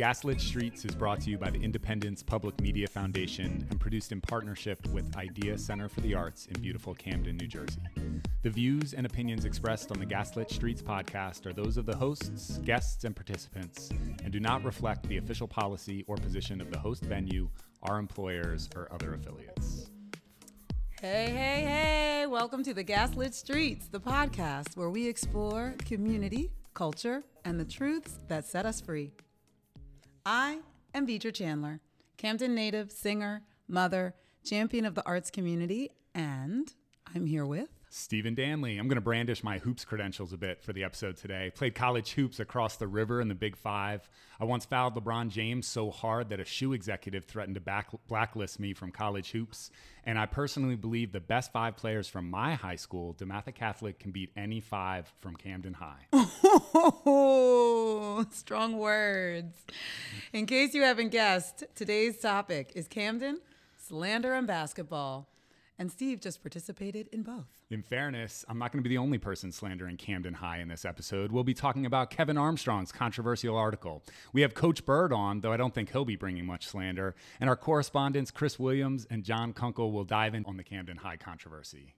Gaslit Streets is brought to you by the Independence Public Media Foundation and produced in partnership with Idea Center for the Arts in beautiful Camden, New Jersey. The views and opinions expressed on the Gaslit Streets podcast are those of the hosts, guests, and participants and do not reflect the official policy or position of the host venue, our employers, or other affiliates. Hey, hey, hey, welcome to the Gaslit Streets, the podcast where we explore community, culture, and the truths that set us free. I am Vedra Chandler, Camden native, singer, mother, champion of the arts community, and I'm here with Stephen Danley. I'm going to brandish my hoops credentials a bit for the episode today. Played college hoops across the river in the Big Five. I once fouled LeBron James so hard that a shoe executive threatened to back- blacklist me from college hoops. And I personally believe the best five players from my high school, DeMatha Catholic, can beat any five from Camden High. Oh, strong words. In case you haven't guessed, today's topic is Camden, slander, and basketball. And Steve just participated in both. In fairness, I'm not going to be the only person slandering Camden High in this episode. We'll be talking about Kevin Armstrong's controversial article. We have Coach Byrd on, though I don't think he'll be bringing much slander. And our correspondents, Chris Williams and John Kunkle, will dive in on the Camden High controversy.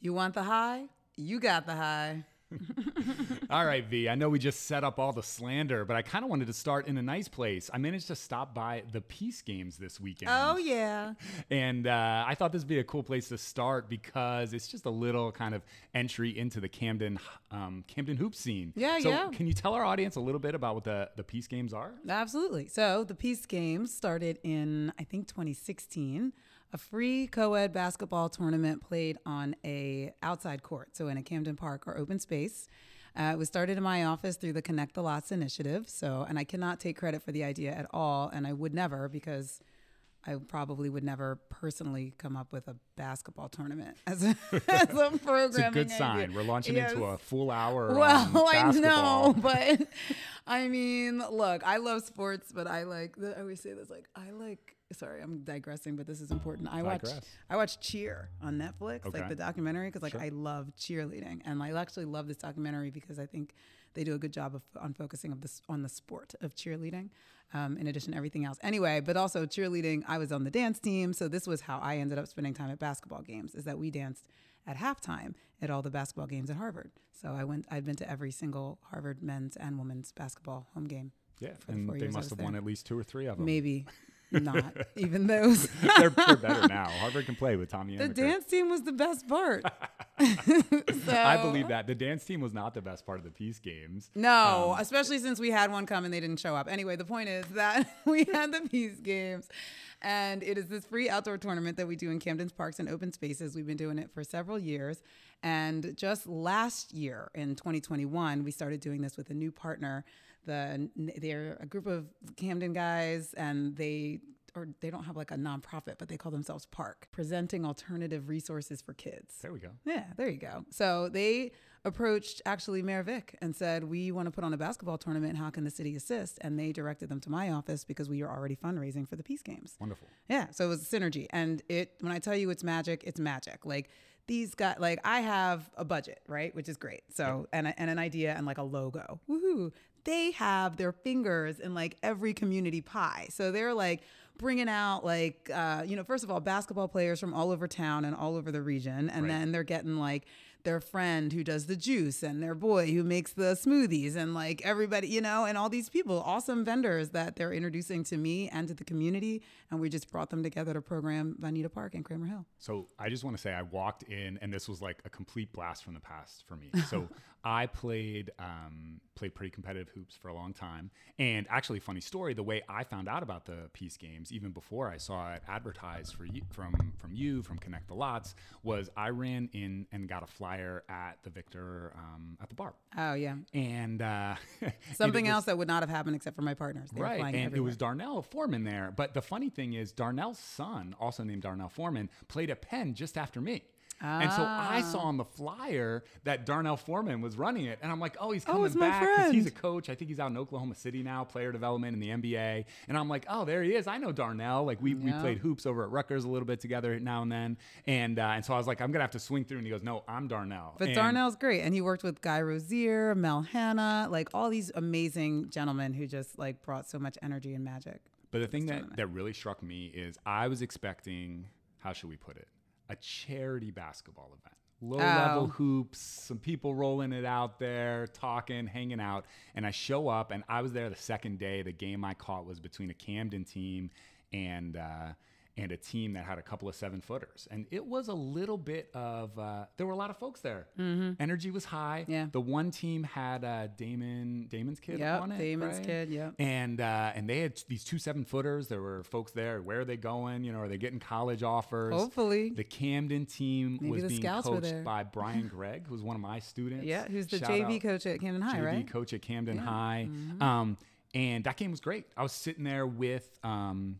You want the high? You got the high. all right, V. I know we just set up all the slander, but I kind of wanted to start in a nice place. I managed to stop by the Peace Games this weekend. Oh, yeah. And uh, I thought this would be a cool place to start because it's just a little kind of entry into the Camden um, Camden hoop scene. Yeah, so yeah. Can you tell our audience a little bit about what the, the Peace Games are? Absolutely. So the Peace Games started in, I think, 2016 a free co-ed basketball tournament played on a outside court, so in a Camden Park or open space. Uh, it was started in my office through the Connect the Lots initiative. So, and I cannot take credit for the idea at all, and I would never because I probably would never personally come up with a basketball tournament as a, as a program. It's a good sign. Idea. We're launching yes. into a full hour. Well, I know, but I mean, look, I love sports, but I like. I always say this, like I like sorry, I'm digressing, but this is important. I watch I watch Cheer on Netflix, okay. like the documentary, because like sure. I love cheerleading, and I actually love this documentary because I think they do a good job of on focusing of this on the sport of cheerleading, um, in addition to everything else. Anyway, but also cheerleading. I was on the dance team, so this was how I ended up spending time at basketball games. Is that we danced at halftime at all the basketball games at Harvard. So I went. I'd been to every single Harvard men's and women's basketball home game. Yeah, and they must have there. won at least two or three of them. Maybe, not even those. they're, they're, better now. Harvard can play with Tommy. The dance team was the best part. so, I believe that the dance team was not the best part of the peace games. No, um, especially since we had one come and they didn't show up. Anyway, the point is that we had the peace games, and it is this free outdoor tournament that we do in Camden's parks and open spaces. We've been doing it for several years, and just last year in 2021, we started doing this with a new partner the they're a group of Camden guys and they or they don't have like a nonprofit, but they call themselves Park, presenting alternative resources for kids. There we go. Yeah, there you go. So they approached actually Mayor Vic and said, "We want to put on a basketball tournament. How can the city assist?" And they directed them to my office because we were already fundraising for the Peace Games. Wonderful. Yeah, so it was a synergy, and it when I tell you it's magic, it's magic. Like these guys, like I have a budget, right, which is great. So and a, and an idea and like a logo. Woohoo! They have their fingers in like every community pie. So they're like bringing out like uh, you know first of all basketball players from all over town and all over the region and right. then they're getting like their friend who does the juice and their boy who makes the smoothies and like everybody, you know, and all these people, awesome vendors that they're introducing to me and to the community. And we just brought them together to program Von Nieda Park and Cramer Hill. So I just want to say I walked in and this was like a complete blast from the past for me. So I played um, played pretty competitive hoops for a long time. And actually, funny story, the way I found out about the Peace Games, even before I saw it advertised for you, from from you from Connect the Lots, was I ran in and got a flyer at the Victor um, at the bar. Oh yeah. And uh, something and else that would not have happened except for my partners. They right. and everywhere. it was Darnell Foreman there. But the funny thing is, Darnell's son, also named Darnell Foreman, played a Penn just after me. And so I Ah. saw on the flyer that Darnell Foreman was running it. And I'm like, oh, he's Oh, coming my back because he's a coach. I think he's out in Oklahoma City now, player development in the NBA. And I'm like, oh, there he is. I know Darnell. Like we, we played hoops over at Rutgers a little bit together now and then. And uh, and so I was like, I'm gonna have to swing through. And he goes, no, I'm Darnell. But And- Darnell's great, and he worked with Guy Rozier, Mel Hanna, like all these amazing gentlemen who just like brought so much energy and magic. But the thing that, that really struck me is I was expecting, how should we put it, a charity basketball event. Low level Oh. hoops, some people rolling it out there, talking, hanging out. And I show up, and I was there the second day. The game I caught was between a Camden team and uh, and a team that had a couple of seven footers. And it was a little bit of, uh, there were a lot of folks there. Energy was high. Mm-hmm. Yeah. The one team had uh, Damon, Damon's kid Yep, on it. Damon's right? kid, yep. And uh, and they had these two seven footers. There were folks there. Where are they going? You know, are they getting college offers? Hopefully. The Camden team Maybe was being coached by Brian Gregg, who's one of my students. Yeah, who's the Shout JV out coach at Camden High, The JV right? coach at Camden High. Mm-hmm. Um, and that game was great. I was sitting there with um,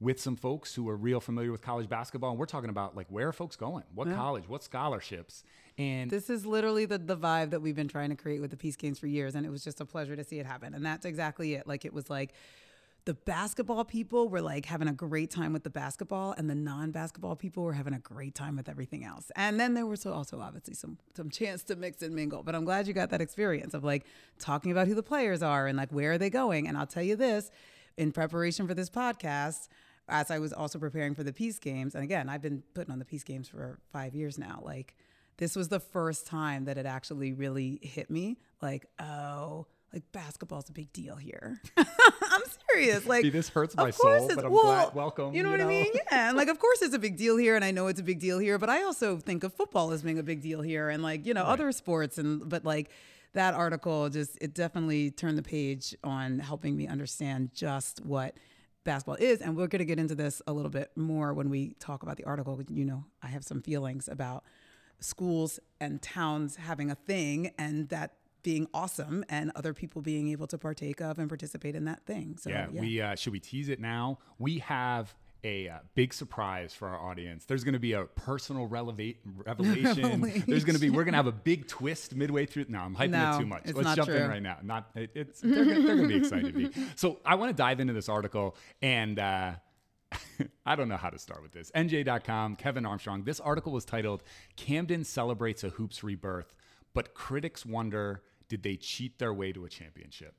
with some folks who are real familiar with college basketball, and we're talking about like where are folks going? What college? What scholarships? And This is literally the, the vibe that we've been trying to create with the Peace Games for years. And it was just a pleasure to see it happen. And that's exactly it. Like, it was like the basketball people were like having a great time with the basketball, and the non basketball people were having a great time with everything else. And then there was so also obviously some, some chance to mix and mingle. But I'm glad you got that experience of like talking about who the players are and like where are they going. And I'll tell you this in preparation for this podcast, as I was also preparing for the Peace Games, and again, I've been putting on the Peace Games for five years now. Like, this was the first time that it actually really hit me. Like, oh, like basketball's a big deal here. I'm serious. Like, See, this hurts my soul, but I'm well, glad- welcome, You know you what I mean? Yeah, and like, of course, it's a big deal here, and I know it's a big deal here. But I also think of football as being a big deal here, and like, you know, other sports, and but like. That article just it definitely turned the page on helping me understand just what basketball is. And we're going to get into this a little bit more when we talk about the article. You know, I have some feelings about schools and towns having a thing and that being awesome and other people being able to partake of and participate in that thing. So, yeah, yeah. we uh, should we tease it now? We have a uh, big surprise for our audience. There's going to be a personal releva- revelation. There's going to be we're going to have a big twist midway through. No, I'm hyping No, it too much. it's Let's not jump in right now. Not it, it's they're, gonna- they're going to be excited. So I want to dive into this article and. Uh, I don't know how to start with this. NJ.com, Kevin Armstrong. This article was titled Camden Celebrates a Hoops Rebirth, but critics wonder did they cheat their way to a championship?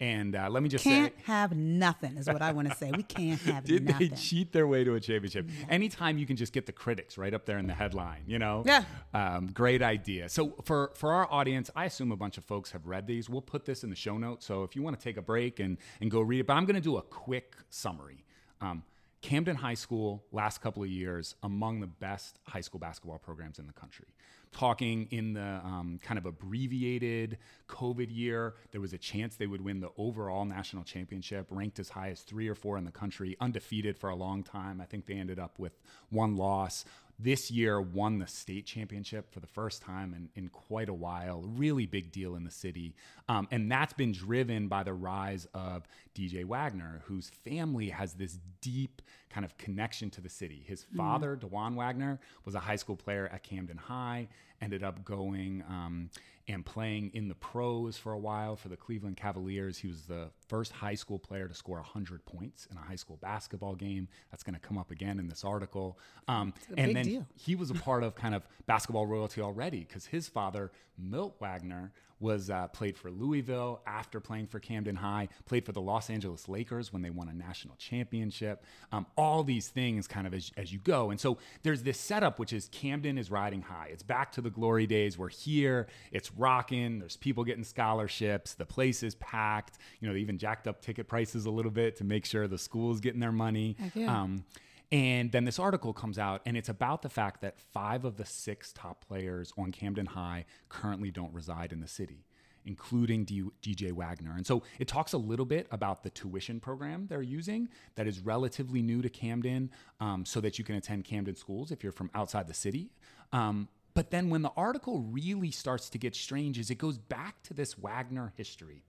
And uh, let me just can't say, have nothing is what I want to say. We can't have did nothing. they cheat their way to a championship? Anytime you can just get the critics right up there in the headline, you know? Yeah. Um, great idea. So for for our audience, I assume a bunch of folks have read these. We'll put this in the show notes. So if you want to take a break and and go read it, but I'm going to do a quick summary. Um, Camden High School, last couple of years, among the best high school basketball programs in the country. Talking in the um, kind of abbreviated COVID year, there was a chance they would win the overall national championship, ranked as high as three or four in the country, undefeated for a long time. I think they ended up with one loss this year won the state championship for the first time in, in quite a while. Really big deal in the city. Um, and that's been driven by the rise of DJ Wagner, whose family has this deep kind of connection to the city. His father, Dajuan Wagner, was a high school player at Camden High, ended up going um, and playing in the pros for a while for the Cleveland Cavaliers. He was the first high school player to score 100 points in a high school basketball game. That's going to come up again in this article. Um, and then deal. he was a part of kind of basketball royalty already because his father, Milt Wagner, was uh, played for Louisville after playing for Camden High, played for the Los Angeles Lakers when they won a national championship. Um, all these things kind of as, as you go. And so there's this setup, which is Camden is riding high. It's back to the glory days. We're here. It's rocking. There's people getting scholarships. The place is packed. You know, they even jacked up ticket prices a little bit to make sure the school's getting their money. Yeah. Um, and then this article comes out, and it's about the fact that five of the six top players on Camden High currently don't reside in the city, including D- DJ Wagner. And so it talks a little bit about the tuition program they're using that is relatively new to Camden, um, so that you can attend Camden schools if you're from outside the city. Um, but then when the article really starts to get strange, is it goes back to this Wagner history,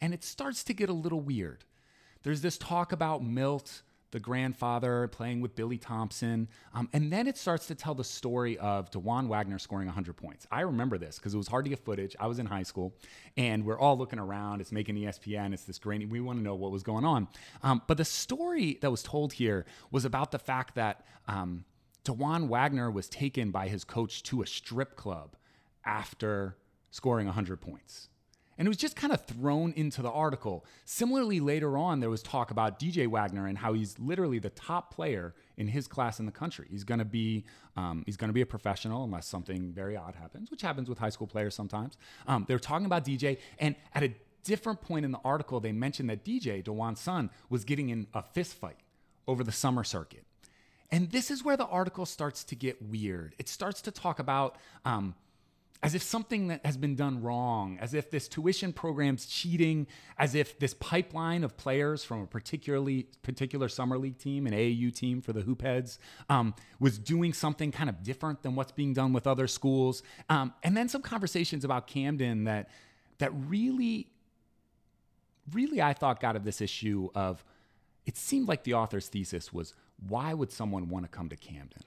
and it starts to get a little weird. There's this talk about Milt the grandfather playing with Billy Thompson. Um, and then it starts to tell the story of Dajuan Wagner scoring 100 points. I remember this because it was hard to get footage. I was in high school and we're all looking around. It's making ESPN. It's this grainy. We want to know what was going on. Um, but the story that was told here was about the fact that um, Dajuan Wagner was taken by his coach to a strip club after scoring 100 points. And it was just kind of thrown into the article. Similarly, later on, there was talk about DJ Wagner and how he's literally the top player in his class in the country. He's to be um, he's to be a professional unless something very odd happens, which happens with high school players sometimes. Um, they're talking about DJ, and at a different point in the article, they mentioned that DJ Dajuan's son was getting in a fist fight over the summer circuit. And this is where the article starts to get weird. It starts to talk about um, as if something that has been done wrong, as if this tuition program's cheating, as if this pipeline of players from a particularly particular summer league team, an AAU team for the Hoopheads, um, was doing something kind of different than what's being done with other schools, um, and then some conversations about Camden that that really, really I thought got at this issue of it seemed like the author's thesis was why would someone want to come to Camden?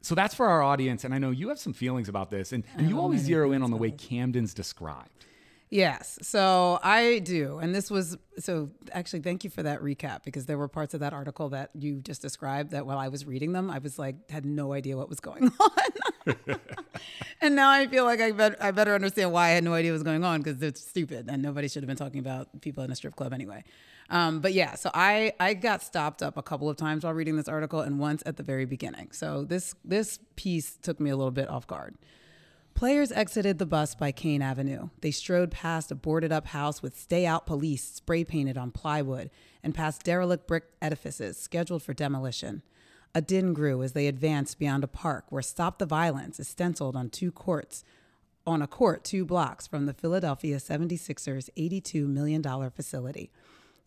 So that's for our audience. And I know you have some feelings about this, and, and you always zero in on the way Camden's described. Yes, so I do. And this was so actually, thank you for that recap because there were parts of that article that you just described that while I was reading them, I was like, had no idea what was going on. and now I feel like I, bet, I better understand why I had no idea what was going on because it's stupid and nobody should have been talking about people in a strip club anyway. Um, but yeah, so I I got stopped up a couple of times while reading this article, and once at the very beginning. So this this piece took me a little bit off guard. Players exited the bus by Kaighn Avenue. They strode past a boarded up house with stay out police spray painted on plywood and past derelict brick edifices scheduled for demolition. A din grew as they advanced beyond a park where Stop the Violence is stenciled on two courts on a court two blocks from the Philadelphia 76ers $82 million facility.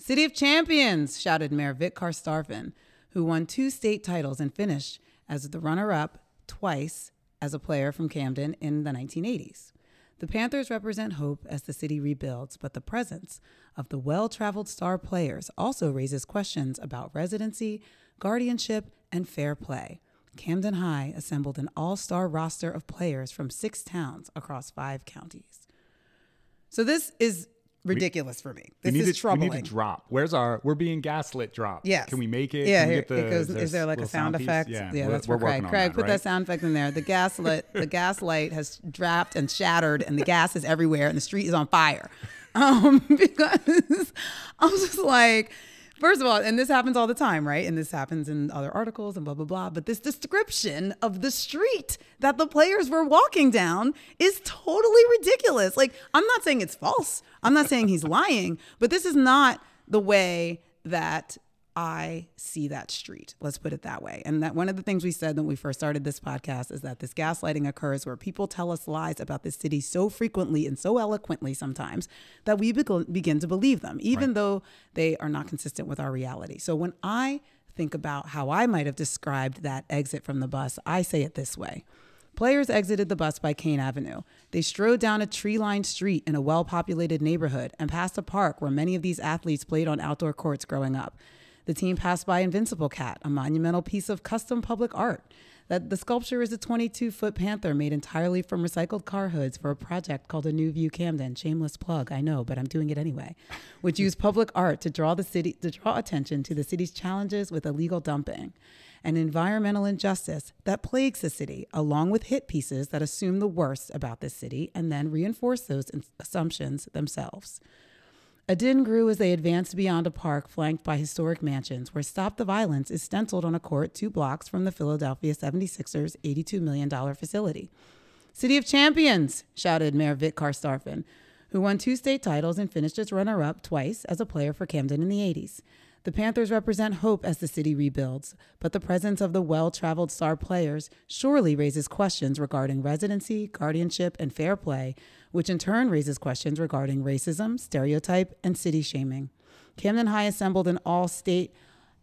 City of Champions, shouted Mayor Vic Carstarphen, who won two state titles and finished as the runner up twice as a player from Camden in the 1980s. The Panthers represent hope as the city rebuilds, but the presence of the well traveled star players also raises questions about residency, guardianship, and fair play. Camden High assembled an all star roster of players from six towns across five counties. So, this is ridiculous for me. This is to, troubling. We need to drop. Where's our? We're being gaslit. Drop. Yes. Can we make it? Yeah. Can here, the, it goes. Is there like a sound, sound effect? Yeah. yeah we're, that's we're for Craig. Craig, Craig, that, put right? that sound effect in there. The gaslit. the gaslight has dropped and shattered, and the gas is everywhere, and the street is on fire. Um, because I was just like. First of all, and this happens all the time, right? And this happens in other articles and blah, blah, blah. But this description of the street that the players were walking down is totally ridiculous. Like, I'm not saying it's false, I'm not saying he's lying, but this is not the way that I see that street. Let's put it that way. And that one of the things we said when we first started this podcast is that this gaslighting occurs where people tell us lies about this city so frequently and so eloquently sometimes that we begin to believe them, even right. though they are not consistent with our reality. So when I think about how I might have described that exit from the bus, I say it this way. Players exited the bus by Kaighn Avenue. They strode down a tree lined street in a well populated neighborhood and past a park where many of these athletes played on outdoor courts growing up. The team passed by Invincible Cat, a monumental piece of custom public art. That the sculpture is a 22 foot panther made entirely from recycled car hoods for a project called A New View Camden. Shameless plug, I know, but I'm doing it anyway. Which used public art to draw the city to draw attention to the city's challenges with illegal dumping and environmental injustice that plagues the city, along with hit pieces that assume the worst about this city and then reinforce those assumptions themselves. A din grew as they advanced beyond a park flanked by historic mansions, where Stop the Violence is stenciled on a court two blocks from the Philadelphia 76ers' $82 million facility. City of Champions, shouted Mayor Vic Carstarphen, who won two state titles and finished as runner up twice as a player for Camden in the 80s. The Panthers represent hope as the city rebuilds, but the presence of the well traveled star players surely raises questions regarding residency, guardianship, and fair play, which in turn raises questions regarding racism, stereotype, and city shaming. Camden High assembled an all state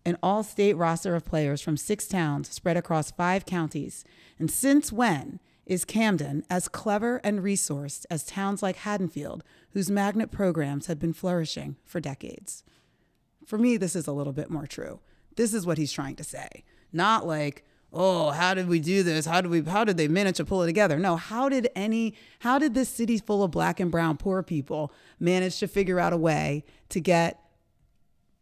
an all state roster of players from six towns spread across five counties. And since when is Camden as clever and resourced as towns like Haddonfield, whose magnet programs have been flourishing for decades? For me, this is a little bit more true. This is what he's trying to say. Not like, oh, how did we do this? How did we how did they manage to pull it together? No, how did any how did this city full of black and brown poor people manage to figure out a way to get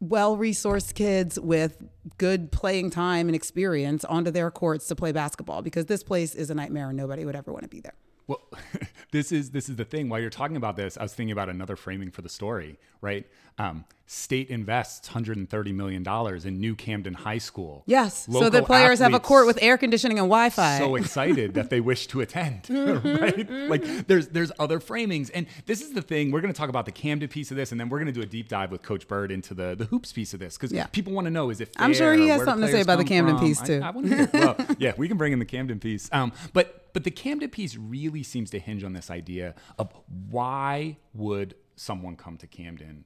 well resourced kids with good playing time and experience onto their courts to play basketball because this place is a nightmare and nobody would ever want to be there. Well, this is this is the thing. While you're talking about this, I was thinking about another framing for the story. Right, um, state invests 130 million dollars in New Camden High School. Yes, Local so the players have a court with air conditioning and Wi-Fi. So excited that they wish to attend. right, like there's there's other framings, and this is the thing. We're going to talk about the Camden piece of this, and then we're going to do a deep dive with Coach Byrd into the the hoops piece of this because Yeah. people want to know is it. Fair? I'm sure he has something to say about the Camden from? piece, I- too. I, want to hear. Well, yeah, we can bring in the Camden piece. Um, but but the Camden piece really seems to hinge on this idea of why would someone come to Camden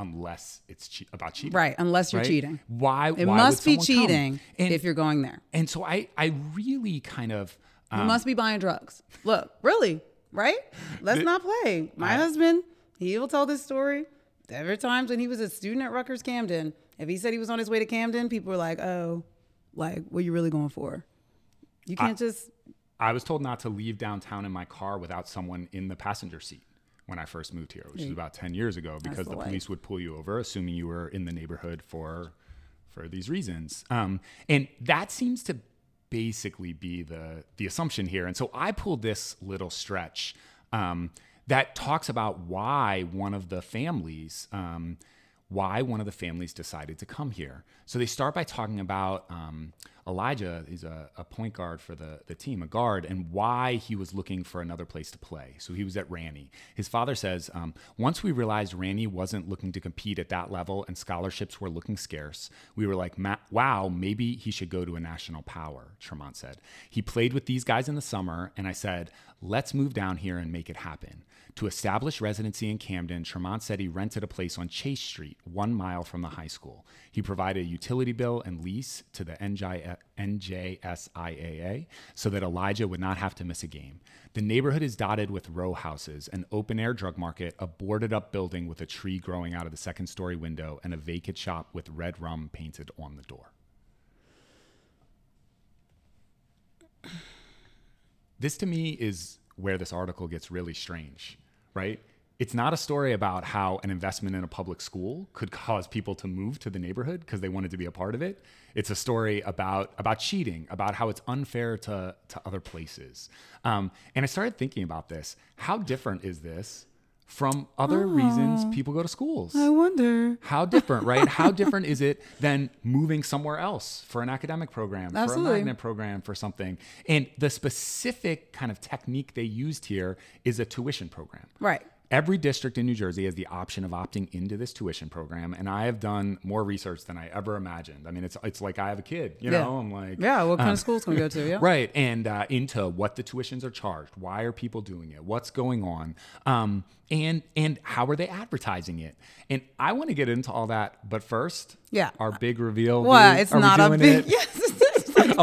unless it's che- about cheating, right, unless you're right? cheating. Why It why must be cheating And, if you're going there. and so I I really kind of You um, must be buying drugs. Look, really, right? Let's not play. My I- husband, he will tell this story. There were times when he was a student at Rutgers Camden, if he said he was on his way to Camden, people were like, "Oh, like what are you really going for? You can't just." I was told not to leave downtown in my car without someone in the passenger seat when I first moved here, which is about 10 years ago because the the police would pull you over assuming you were in the neighborhood for for these reasons. Um, and that seems to basically be the the assumption here. And so I pulled this little stretch um, that talks about why one of the families um, why one of the families decided to come here. So they start by talking about um, Elijah is a, a point guard for the, the team, a guard, and why he was looking for another place to play. So he was at Ranney. His father says, um, once we realized Ranney wasn't looking to compete at that level and scholarships were looking scarce, we were like, wow, maybe he should go to a national power, Tremont said. He played with these guys in the summer, and I said, let's move down here and make it happen. To establish residency in Camden, Tremont said he rented a place on Chase Street, one mile from the high school. He provided a utility bill and lease to the NJ, NJSIAA so that Elijah would not have to miss a game. The neighborhood is dotted with row houses, an open air drug market, a boarded up building with a tree growing out of the second story window, and a vacant shop with red rum painted on the door. this to me is where this article gets really strange, right? It's not a story about how an investment in a public school could cause people to move to the neighborhood because they wanted to be a part of it. It's a story about about cheating, about how it's unfair to to other places. Um, and I started thinking about this. How different is this from other ah, reasons people go to schools? I wonder. How different, right? How different is it than moving somewhere else for an academic program, for a magnet program, for something? And the specific kind of technique they used here is a tuition program. Right. Every district in New Jersey has the option of opting into this tuition program, and I have done more research than I ever imagined. I mean, it's it's like I have a kid, you Yeah. know. I'm like, Yeah. What kind um, of schools can we go to? Yeah. Right. And uh, into what the tuitions are charged. Why are people doing it? What's going on? Um, and and how are they advertising it? And I want to get into all that, but first, Yeah. our big reveal. Well, it's Are not a big. it? Yes.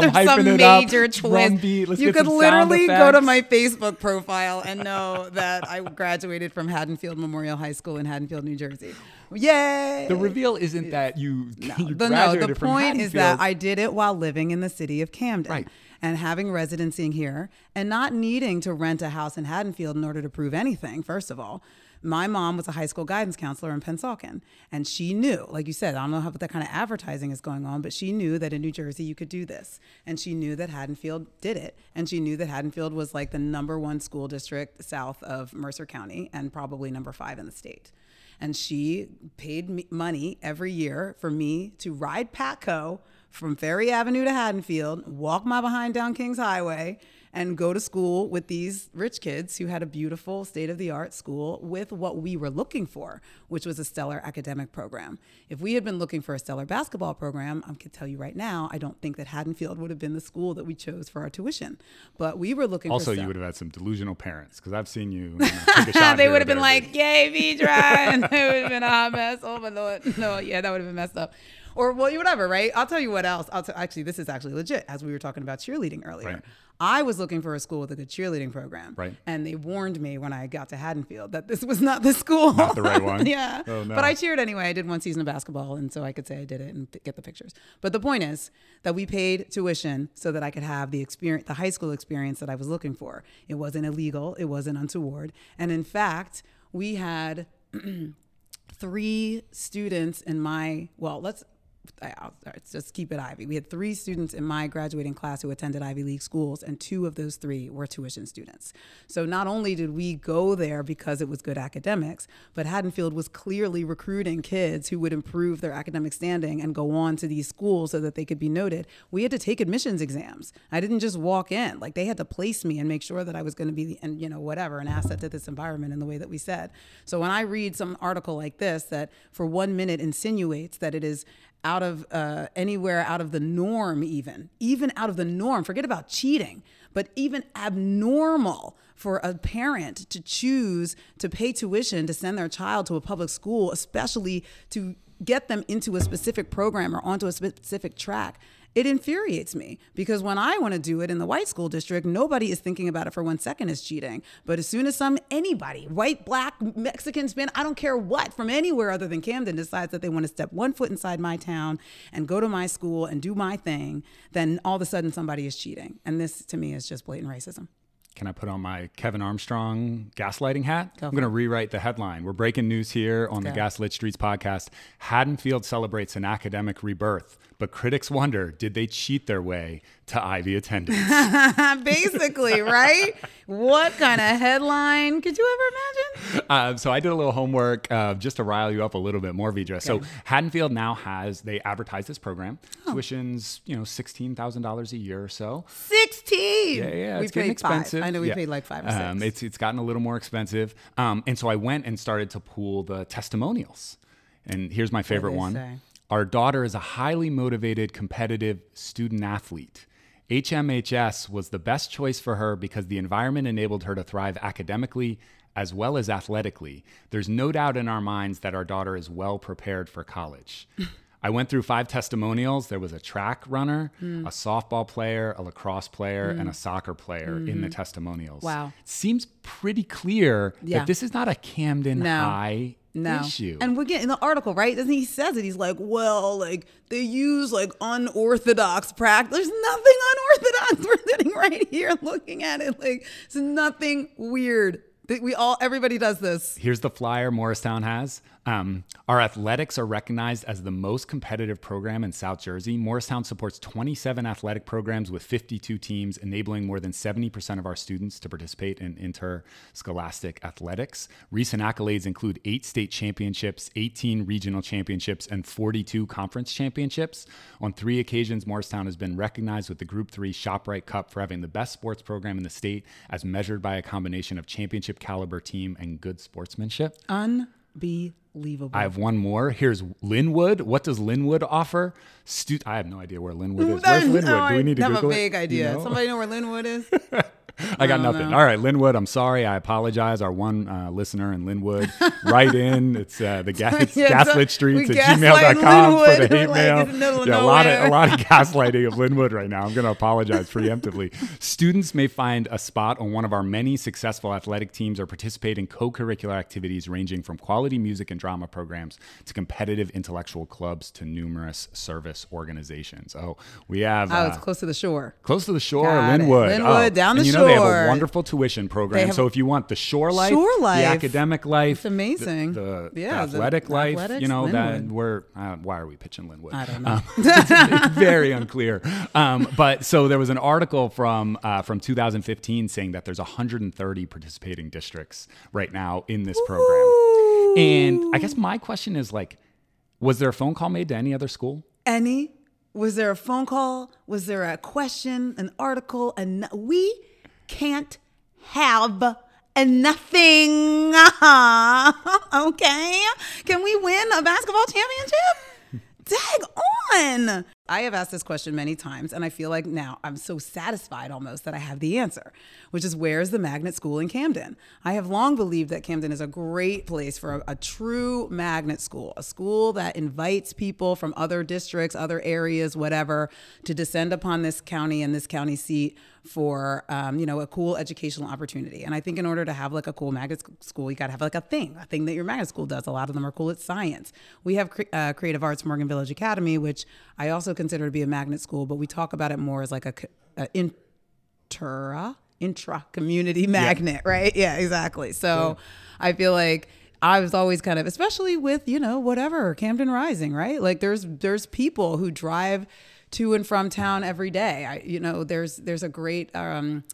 I'm there's some up. major Drum twist. beat. You could literally go to my Facebook profile and know that I graduated from Haddonfield Memorial High School in Haddonfield, New Jersey. Yay! The reveal isn't that you, you the, no, the point is that I did it while living in the city of Camden. Right. And having residency here and not needing to rent a house in Haddonfield in order to prove anything, first of all. My mom was a high school guidance counselor in Pennsauken, and she knew, like you said, I don't know how that kind of advertising is going on, but she knew that in New Jersey you could do this. And she knew that Haddonfield did it. And she knew that Haddonfield was like the number one school district south of Mercer County and probably number five in the state and she paid me money every year for me to ride Patco from Ferry Avenue to Haddonfield, walk my behind down Kings Highway, and go to school with these rich kids who had a beautiful state of the art school with what we were looking for, which was a stellar academic program. If we had been looking for a stellar basketball program, I can tell you right now, I don't think that Haddonfield would have been the school that we chose for our tuition. But we were looking for also, you would have had some delusional parents because I've seen you. you know, take a shot they would have been like, "Yay, Vedra!" and it would have been a hot mess. Oh my lord, no, yeah, that would have been messed up. Or well, whatever, right? I'll tell you what else. I'll t- actually, this is actually legit. As we were talking about cheerleading earlier, Right. I was looking for a school with a good cheerleading program, Right. And they warned me when I got to Haddonfield that this was not the school, Not the right one? yeah, Oh, no. but I cheered anyway. I did one season of basketball, and so I could say I did it and get the pictures. But the point is that we paid tuition so that I could have the experience, the high school experience that I was looking for. It wasn't illegal. It wasn't untoward, and in fact, we had three students in my well let's I'll, let's just keep it Ivy. We had three students in my graduating class who attended Ivy League schools, and two of those three were tuition students. So not only did we go there because it was good academics, but Haddonfield was clearly recruiting kids who would improve their academic standing and go on to these schools so that they could be noted. We had to take admissions exams. I didn't just walk in; like they had to place me and make sure that I was going to be, the, and you know, whatever, an asset to this environment in the way that we said. So when I read some article like this that for one minute insinuates that it is out of uh, anywhere out of the norm, even even out of the norm. Forget about cheating, but even abnormal for a parent to choose to pay tuition to send their child to a public school, especially to get them into a specific program or onto a specific track. It infuriates me because when I want to do it in the white school district, nobody is thinking about it for one second as cheating. But as soon as some anybody, white, black, Mexican, Spanish, I don't care what, from anywhere other than Camden decides that they want to step one foot inside my town and go to my school and do my thing, then all of a sudden somebody is cheating. And this to me is just blatant racism. Can I put on my Kevin Armstrong gaslighting hat? Go I'm going to rewrite the headline. We're breaking news here on the. Gaslit Streets podcast. Haddonfield celebrates an academic rebirth, but critics wonder did they cheat their way to Ivy attendance? Basically, right? What kind of headline could you ever imagine? Uh, so I did a little homework uh, just to rile you up a little bit more, Vedra. So Haddonfield now has they advertise this program. Oh. Tuition's you know sixteen thousand dollars a year or so. 16. Yeah, yeah, we it's getting expensive. five. I know we Yeah. paid like five or six. Um, it's it's gotten a little more expensive, um, and so I went and started to pool the testimonials. And here's my favorite one: say? Our daughter is a highly motivated, competitive student athlete. HMHS was the best choice for her because the environment enabled her to thrive academically as well as athletically. There's no doubt in our minds that our daughter is well prepared for college. I went through five testimonials. There was a track runner, Hmm. a softball player, a lacrosse player, and a soccer player in the testimonials. Hmm. Wow. Seems pretty clear Yeah. that this is not a Camden No. High no. issue. And we're getting the article, right? Doesn't he says it? He's like, well, like they use like unorthodox practice. There's nothing unorthodox. We're sitting right here looking at it. Like it's nothing weird. We all, everybody does this. Here's the flyer Moorestown has. Um, our athletics are recognized as the most competitive program in South Jersey. Moorestown supports 27 athletic programs with 52 teams, enabling more than 70% of our students to participate in interscholastic athletics. Recent accolades include eight state championships, 18 regional championships, and 42 conference championships. On three occasions, Moorestown has been recognized with the Group 3 ShopRite Cup for having the best sports program in the state, as measured by a combination of championship caliber team and good sportsmanship. Unbelievable. I have one more. Here's Linwood. What does Linwood offer? Stu- I have no idea where Linwood is. Where's Linwood? oh, Do we need to I have Google a it? vague You idea. know? Somebody know where Linwood is? I got don't nothing. know. All right, Linwood. I'm sorry. I apologize. Our one uh, listener in Linwood, write in. It's uh, the ga- it's Yeah, gaslit streets at gmail.com for the hate mail. the yeah, a lot of a lot of gaslighting of Linwood right now. I'm going to apologize preemptively. Students may find a spot on one of our many successful athletic teams or participate in co-curricular activities ranging from quality music and drama programs to competitive intellectual clubs to numerous service organizations. Oh, we have. Oh, uh, it's close to the shore. Close to the shore, Got it. Linwood. Linwood, Oh, down the you know they have a wonderful tuition program. so if you want the shore life, Shore life. the academic life, It's amazing. the, the, Yeah, the the athletic life, you know that we're uh, why are we pitching Linwood? I don't know. it's very unclear. Um, but so there was an article from uh, from 2015 saying that there's 130 participating districts right now in this program. And I guess my question is like, was there a phone call made to any other school? Any? Was there a phone call? Was there a question, an article? And we can't have nothing. okay? Can we win a basketball championship? Dag on. I have asked this question many times, and I feel like now I'm so satisfied almost that I have the answer, which is where's the magnet school in Camden? I have long believed that Camden is a great place for a, a true magnet school, a school that invites people from other districts, other areas, whatever, to descend upon this county and this county seat for um, you know a cool educational opportunity. And I think in order to have like a cool magnet school, you got to have like a thing, a thing that your magnet school does. A lot of them are cool at science. We have uh, Creative Arts Morgan Village Academy, which I also consider to be a magnet school, but we talk about it more as like a, a intra intra community magnet, yeah. right? Yeah, exactly. So yeah. I feel like I was always kind of, especially with you know whatever Camden Rising, right? Like there's there's people who drive to and from town every day. I, you know, there's there's a great um,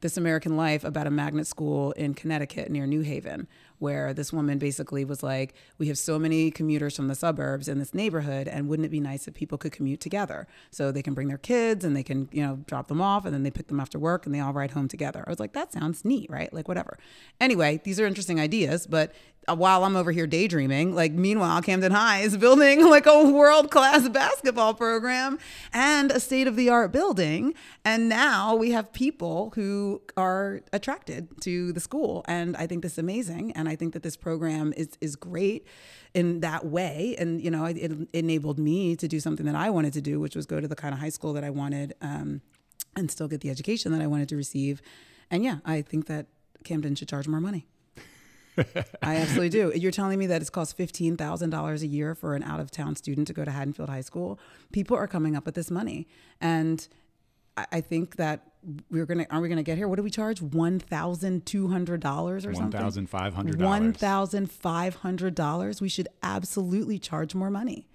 This American Life about a magnet school in Connecticut near New Haven, where this woman basically was like, "We have so many commuters from the suburbs in this neighborhood, and wouldn't it be nice if people could commute together so they can bring their kids and they can, you know, drop them off and then they pick them up after work and they all ride home together?" I was like, "That sounds neat, right? Like whatever." Anyway, these are interesting ideas, but while I'm over here daydreaming, like meanwhile, Camden High is building like a world class basketball program and a state of the art building. And now we have people who are attracted to the school. And I think this is amazing. And I think that this program is, is great in that way. And, you know, it, it enabled me to do something that I wanted to do, which was go to the kind of high school that I wanted um, and still get the education that I wanted to receive. And yeah, I think that Camden should charge more money. I absolutely do. You're telling me that it's cost fifteen thousand dollars a year for an out of town student to go to Haddonfield High School. People are coming up with this money, and I, think that we're gonna are we gonna get here? What do we charge? One thousand two hundred dollars or something? One thousand five hundred. One thousand five hundred dollars. We should absolutely charge more money.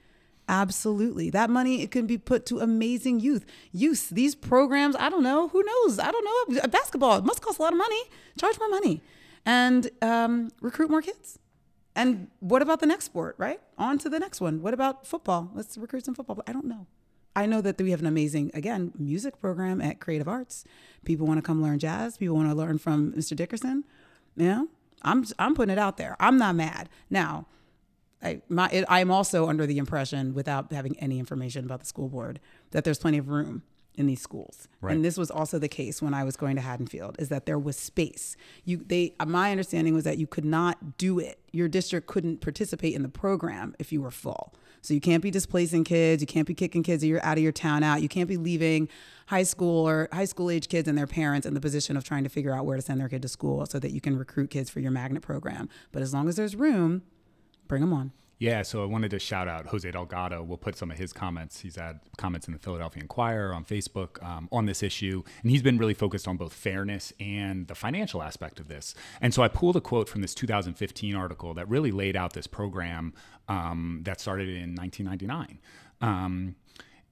Absolutely. That money it can be put to amazing youth. Youth, these programs, I don't know, who knows? I don't know. Basketball, it must cost a lot of money. Charge more money and um, recruit more kids. And what about the next sport, right? On to the next one. What about football? Let's recruit some football. I don't know. I know that we have an amazing, again, music program at Creative Arts. People want to come learn jazz. People want to learn from Mr. Dickerson. Yeah, I'm I'm putting it out there. I'm not mad. Now, I my it, I'm also under the impression, without having any information about the school board, that there's plenty of room in these schools. Right. And this was also the case when I was going to Haddonfield is that there was space. You they uh, my understanding was that you could not do it. Your district couldn't participate in the program if you were full. So you can't be displacing kids, you can't be kicking kids you're out of your town out. You can't be leaving high school or high school age kids and their parents in the position of trying to figure out where to send their kid to school so that you can recruit kids for your magnet program. But as long as there's room, bring them on. Yeah, so I wanted to shout out Jose Delgado. We'll put some of his comments. He's had comments in the Philadelphia Inquirer on Facebook um, on this issue, and he's been really focused on both fairness and the financial aspect of this. And so I pulled a quote from this 2015 article that really laid out this program um, that started in 1999. Um,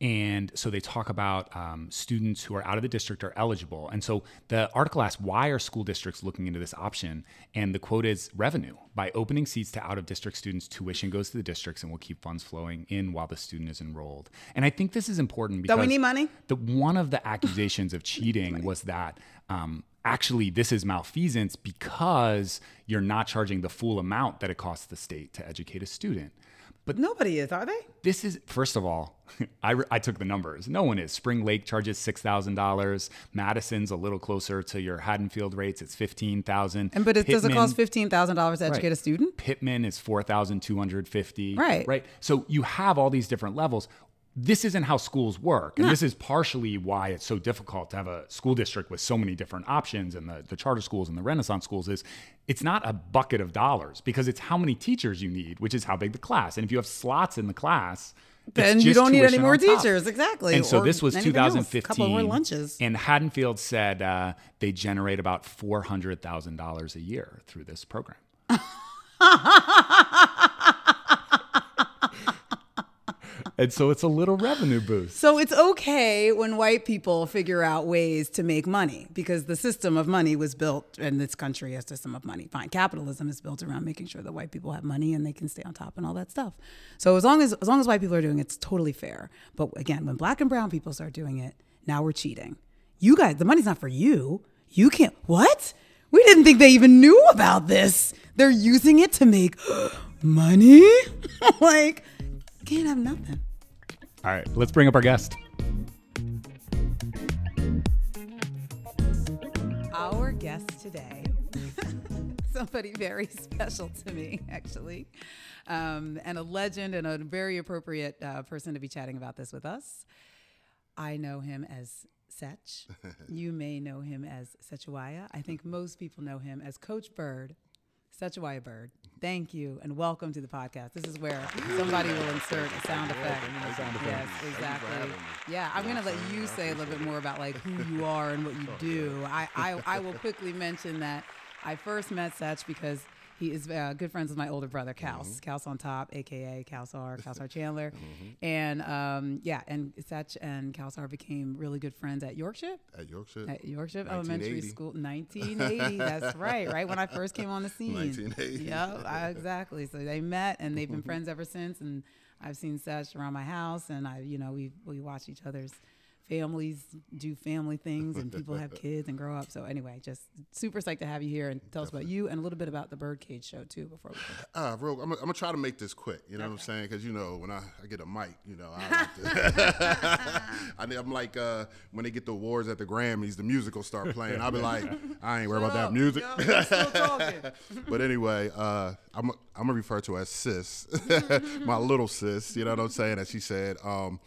and so they talk about um, students who are out of the district are eligible. And so the article asks, why are school districts looking into this option? And the quote is revenue. By opening seats to out of district students, tuition goes to the districts and will keep funds flowing in while the student is enrolled. And I think this is important because Don't we need money? The, one of the accusations of cheating was that um, actually this is malfeasance because you're not charging the full amount that it costs the state to educate a student. But nobody is, are they? This is first of all, I, I took the numbers. No one is. Spring Lake charges six thousand dollars. Madison's a little closer to your Haddonfield rates. It's fifteen thousand. And but it, does it cost fifteen thousand dollars to educate right. a student? Pitman is four thousand two hundred fifty. Right. Right. So you have all these different levels this isn't how schools work. And no. this is partially why it's so difficult to have a school district with so many different options and the, the charter schools and the Renaissance schools is it's not a bucket of dollars because it's how many teachers you need, which is how big the class. And if you have slots in the class, then you don't need any more teachers. Exactly. And so or this was 2015. Else, couple more lunches. And Haddonfield said uh, they generate about $400,000 a year through this program. and so it's a little revenue boost. So it's okay when white people figure out ways to make money because the system of money was built in this country a system of money. Fine, capitalism is built around making sure that white people have money and they can stay on top and all that stuff. So as long as as long as white people are doing it, it's totally fair. But again, when black and brown people start doing it, now we're cheating. You guys, the money's not for you. You can't. What? We didn't think they even knew about this. They're using it to make money. like, can't have nothing. All right, let's bring up our guest. Our guest today, somebody very special to me, actually, um, and a legend and a very appropriate uh, person to be chatting about this with us. I know him as Setch. you may know him as Cetchowayo. I think most people know him as Coach Byrd. Cetchowayo Byrd. Thank you and welcome to the podcast. This is where somebody will insert a sound effect. Yes, exactly. Yeah, I'm gonna let you say a little bit more about like who you are and what you do. I, I, I will quickly mention that I first met Setch because he is uh, good friends with my older brother, Kals. Mm-hmm. Kals on top, aka Kalsar, Kalsar Chandler. Mm-hmm. And um, yeah, and Setch and Kalsar became really good friends at Yorkship. At Yorkship. At Yorkship Elementary School, 1980. that's right, right when I first came on the scene. 1980. Yep, exactly. So they met and they've been friends ever since. And I've seen Setch around my house, and I, you know, we we watch each other's families do family things and people have kids and grow up. So anyway, just super psyched to have you here and tell Definitely. us about you and a little bit about the ByrdCage show too before we. Uh, real, I'm, gonna try to make this quick. You know okay. what I'm saying? Because you know when I, I, get a mic, you know I like to. I'm like uh, when they get the awards at the Grammys, the music will start playing. I'll be like, I ain't worried about that music. but anyway, uh, I'm I'm gonna refer to her as sis, my little sis. You know what I'm saying? As she said. Um,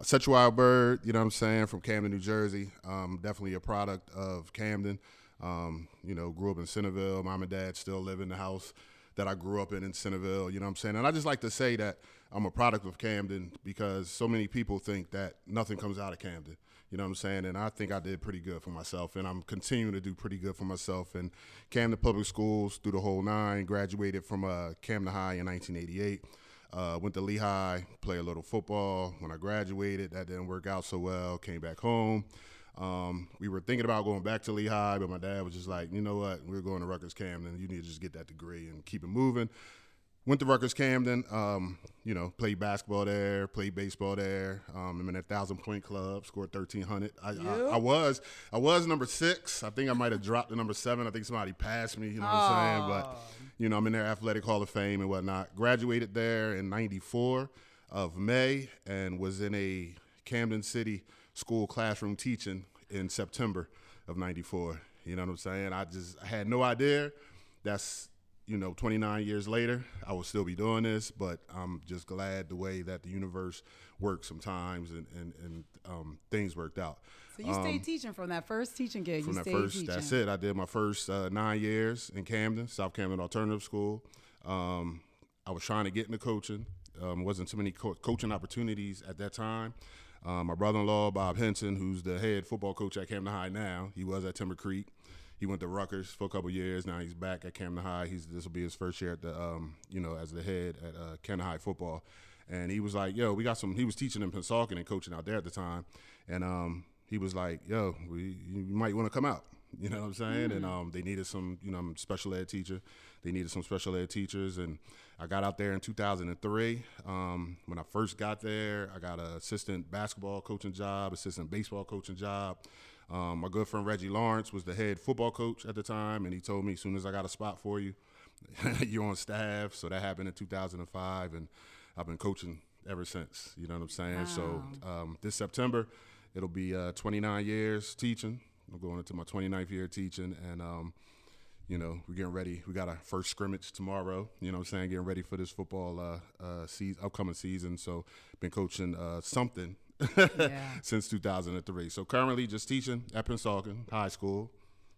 Cetchowayo Byrd, you know what I'm saying, from Camden, New Jersey. Um, definitely a product of Camden. Um, you know, grew up in Centerville. Mom and dad still live in the house that I grew up in in Centerville, you know what I'm saying? And I just like to say that I'm a product of Camden because so many people think that nothing comes out of Camden. You know what I'm saying? And I think I did pretty good for myself, and I'm continuing to do pretty good for myself. And Camden Public Schools through the whole nine, graduated from uh, Camden High in 1988. Uh, went to Lehigh, play a little football. When I graduated, that didn't work out so well. Came back home. Um, we were thinking about going back to Lehigh, but my dad was just like, you know what, we're going to Rutgers Camden. You need to just get that degree and keep it moving. Went to Rutgers Camden. Um, you know, played basketball there, played baseball there. Um, I'm in a thousand point club, scored 1300. I, I, I, was I was number six. I think I might have dropped to number seven. I think somebody passed me. You know what I'm saying? But you know, I'm in their athletic hall of fame and whatnot. Graduated there in '94 of May and was in a Camden City school classroom teaching in September of '94. You know what I'm saying? I just I had no idea. That's you know, 29 years later, I will still be doing this, but I'm just glad the way that the universe works sometimes and, and, and um, things worked out. So you um, stayed teaching from that first teaching gig. From that first, teaching. that's it. I did my first uh, nine years in Camden, South Camden Alternative School. Um, I was trying to get into coaching. Um, wasn't too many co- coaching opportunities at that time. Um, my brother-in-law Bob Henson, who's the head football coach at Camden High now, he was at Timber Creek. He went to Rutgers for a couple years. Now he's back at Camden High. He's this will be his first year at the um, you know as the head at uh, Camden High football. And he was like, "Yo, we got some." He was teaching in Pennsauken and coaching out there at the time, and um, he was like, "Yo, we, you might want to come out." You know what I'm saying? Mm. And um, they needed some, you know, I'm special ed teacher. They needed some special ed teachers, and I got out there in 2003. Um, when I first got there, I got an assistant basketball coaching job, assistant baseball coaching job. Um, my good friend Reggie Lawrence was the head football coach at the time, and he told me as soon as I got a spot for you, you're on staff. So that happened in 2005, and I've been coaching ever since. You know what I'm saying? Wow. So um, this September, it'll be uh, 29 years teaching. I'm going into my 29th year teaching, and um, you know we're getting ready. We got our first scrimmage tomorrow. You know what I'm saying? Getting ready for this football uh, uh, season, upcoming season. So been coaching uh, something yeah. since 2003. So currently just teaching at Pennsauken High School,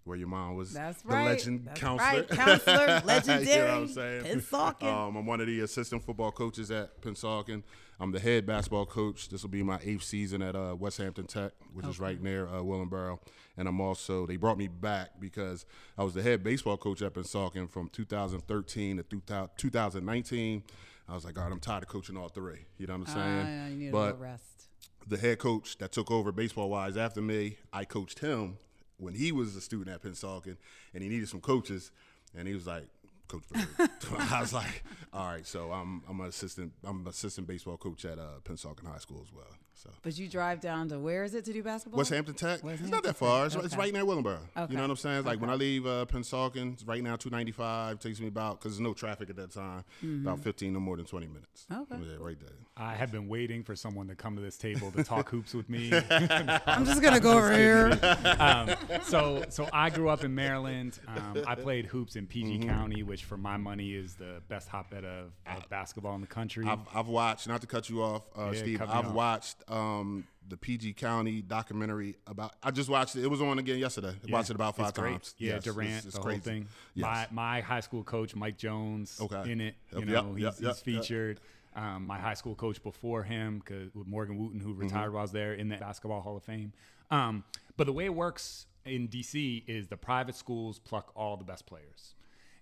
where your mom was That's the right. legend That's counselor. Right. Counselor, legendary. you know what I'm saying? Um, I'm one of the assistant football coaches at Pennsauken. I'm the head basketball coach. This will be my eighth season at uh, Westampton Tech, which okay. is right near uh, Willingboro. And I'm also, they brought me back because I was the head baseball coach at Pennsauken from 2013 to 2019. I was like, all right, I'm tired of coaching all three. You know what I'm saying? Uh, you need but a rest the head coach that took over baseball wise after me, I coached him when he was a student at Pennsauken, and he needed some coaches, and he was like, Coach I was like, all right, so I'm I'm an assistant I'm an assistant baseball coach at uh, Pennsauken High School as well. So. But you drive down to where is it to do basketball? Westampton Tech. West it's not that far. It's, Tech. it's right near Willingboro. Okay. You know what I'm saying? It's like when I leave uh, Pennsauken, it's right now 295. Takes me about because there's no traffic at that time. About 15 no more than 20 minutes. Mm-hmm. Okay. Yeah, right there. I have been waiting for someone to come to this table to talk hoops with me. I'm just gonna go over here. um, so, so I grew up in Maryland. Um, I played hoops in PG Mm-hmm. County, which for my money is the best hotbed of, of basketball in the country. I've, I've watched, not to cut you off, uh, Yeah, Steve, I've off. watched um, the PG County documentary about, I just watched it. It was on again yesterday. I Yeah, watched it about five it's times. Yeah, Yes, Durant, it's the crazy. whole thing. Yes. My my high school coach, Mike Jones, Okay. in it. You Yep, know, yep, he's, yep, he's featured. Um, my high school coach before him, with Morgan Wootten, Mm-hmm. who retired while I was there in the Basketball Hall of Fame. Um, but the way it works in DC is the private schools pluck all the best players.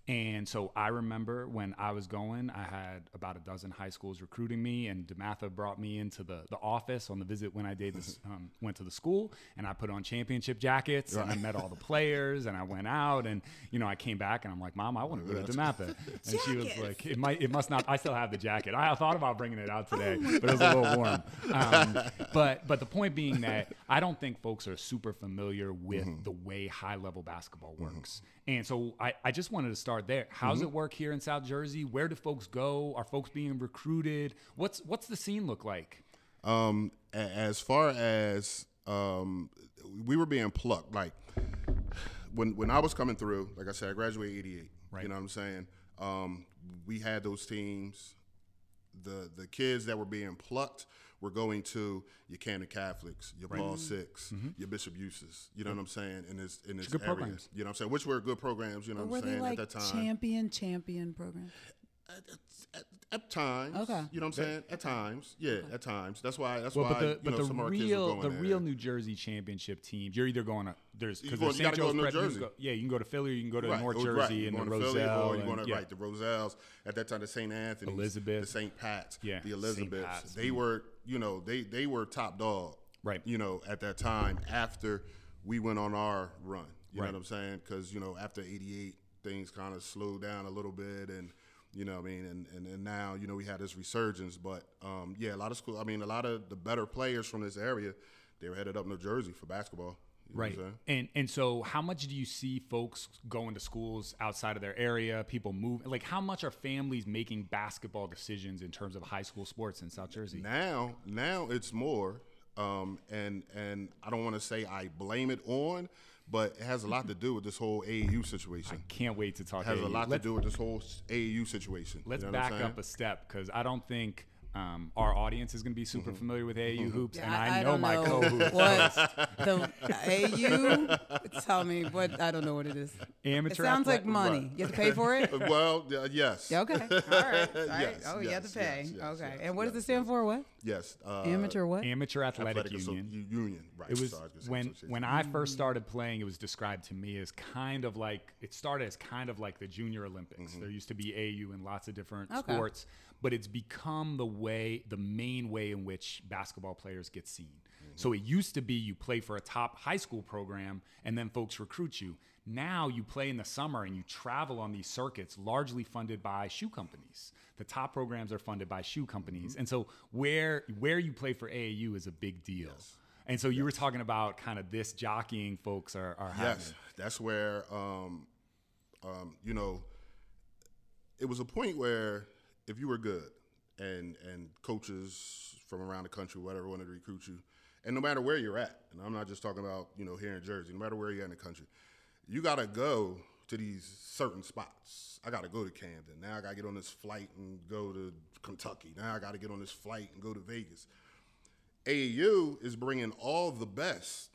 And so I remember when I was going, I had about a dozen high schools recruiting me, and DeMatha brought me into the, the office on the visit when I did this, um, went to the school, and I put on championship jackets, and I met all the players, and I went out, and you know I came back, and I'm like, Mom, I want to go to DeMatha, and she was like, It might, it must not. I still have the jacket. I thought about bringing it out today, but it was a little warm. Um, but but the point being that I don't think folks are super familiar with the way high level basketball works. And so I, I just wanted to start there. How's it work here in South Jersey? Where do folks go? Are folks being recruited? What's what's the scene look like? Um, as far as um, we were being plucked, like when when I was coming through, like I said, I graduated '88. Right. You know what I'm saying? Um, we had those teams. The the kids that were being plucked were going to your Camden Catholics, your Paul mm-hmm. 6 mm-hmm. your Bishop Eustace. You know what I'm saying? In this in this good area. programs. You know what I'm saying? Which were good programs. You know Were what I'm they saying? like At that time. champion champion programs? At, at times, Okay. you know what I'm saying. At times, yeah, at times. That's why. That's Well, why but the you but know the some of kids real going the there. real New Jersey championship teams, you're either going to there's because go- there's you St. gotta go Joe's to New Prep, you can Jersey. go- yeah, you can go to Philly, you can go to Right, North oh, Jersey right. You're and the going to Philly, Roselle. or you're going to yeah. right the Roselles. At that time, the St. Anthony's, Elizabeth. the St. Pat's, Yeah, the Elizabeths. Pat's, They were, you know, they they were top dog, Right. You know, at that time after we went on our run. You Right. know what I'm saying? Because you know, after '88, things kind of slowed down a little bit, and you know, what I mean, and, and and now you know we had this resurgence. But um, yeah, a lot of school. I mean, a lot of the better players from this area, they were headed up New Jersey for basketball. You Right. And and so how much do you see folks going to schools outside of their area, people move like how much are families making basketball decisions in terms of high school sports in South Jersey? Now, now it's more, um, and and I don't want to say I blame it on, but it has a lot to do with this whole AAU situation. I Can't wait to talk about It has AAU. a lot Let's- to do with this whole AAU situation. Let's you know back up a step because I don't think um, our audience is going to be super Mm-hmm. familiar with AAU hoops, and I, I, know my know co-host. what the AU. Tell me what I don't know what it is. Amateur it sounds like money. right. You have to pay for it. well, uh, yes. Yeah, okay. All right. All right. Yes, oh, you have to pay. yes, yes, okay. yes, and what does it stand for? What? Yes. Uh, Amateur what? Amateur Athletic, Athletic Union. U- Union. Right. It was sorry, I was gonna say when when I first started playing, it was described to me as kind of like it started as kind of like the Junior Olympics. There used to be AU in lots of different Okay. sports, but it's become the way, the main way in which basketball players get seen. So it used to be you play for a top high school program, and then folks recruit you. Now you play in the summer and you travel on these circuits, largely funded by shoe companies. The top programs are funded by shoe companies, and so where where you play for AAU is a big deal. And so you were talking about kind of this jockeying folks are, are having. Yes, that's where um, um, you know it was a point where if you were good and and coaches from around the country, whatever, wanted to recruit you, and no matter where you're at, and I'm not just talking about you know here in Jersey, no matter where you're at in the country, you got to go to these certain spots. I got to go to Camden. Now I got to get on this flight and go to Kentucky. Now I got to get on this flight and go to Vegas. AAU is bringing all the best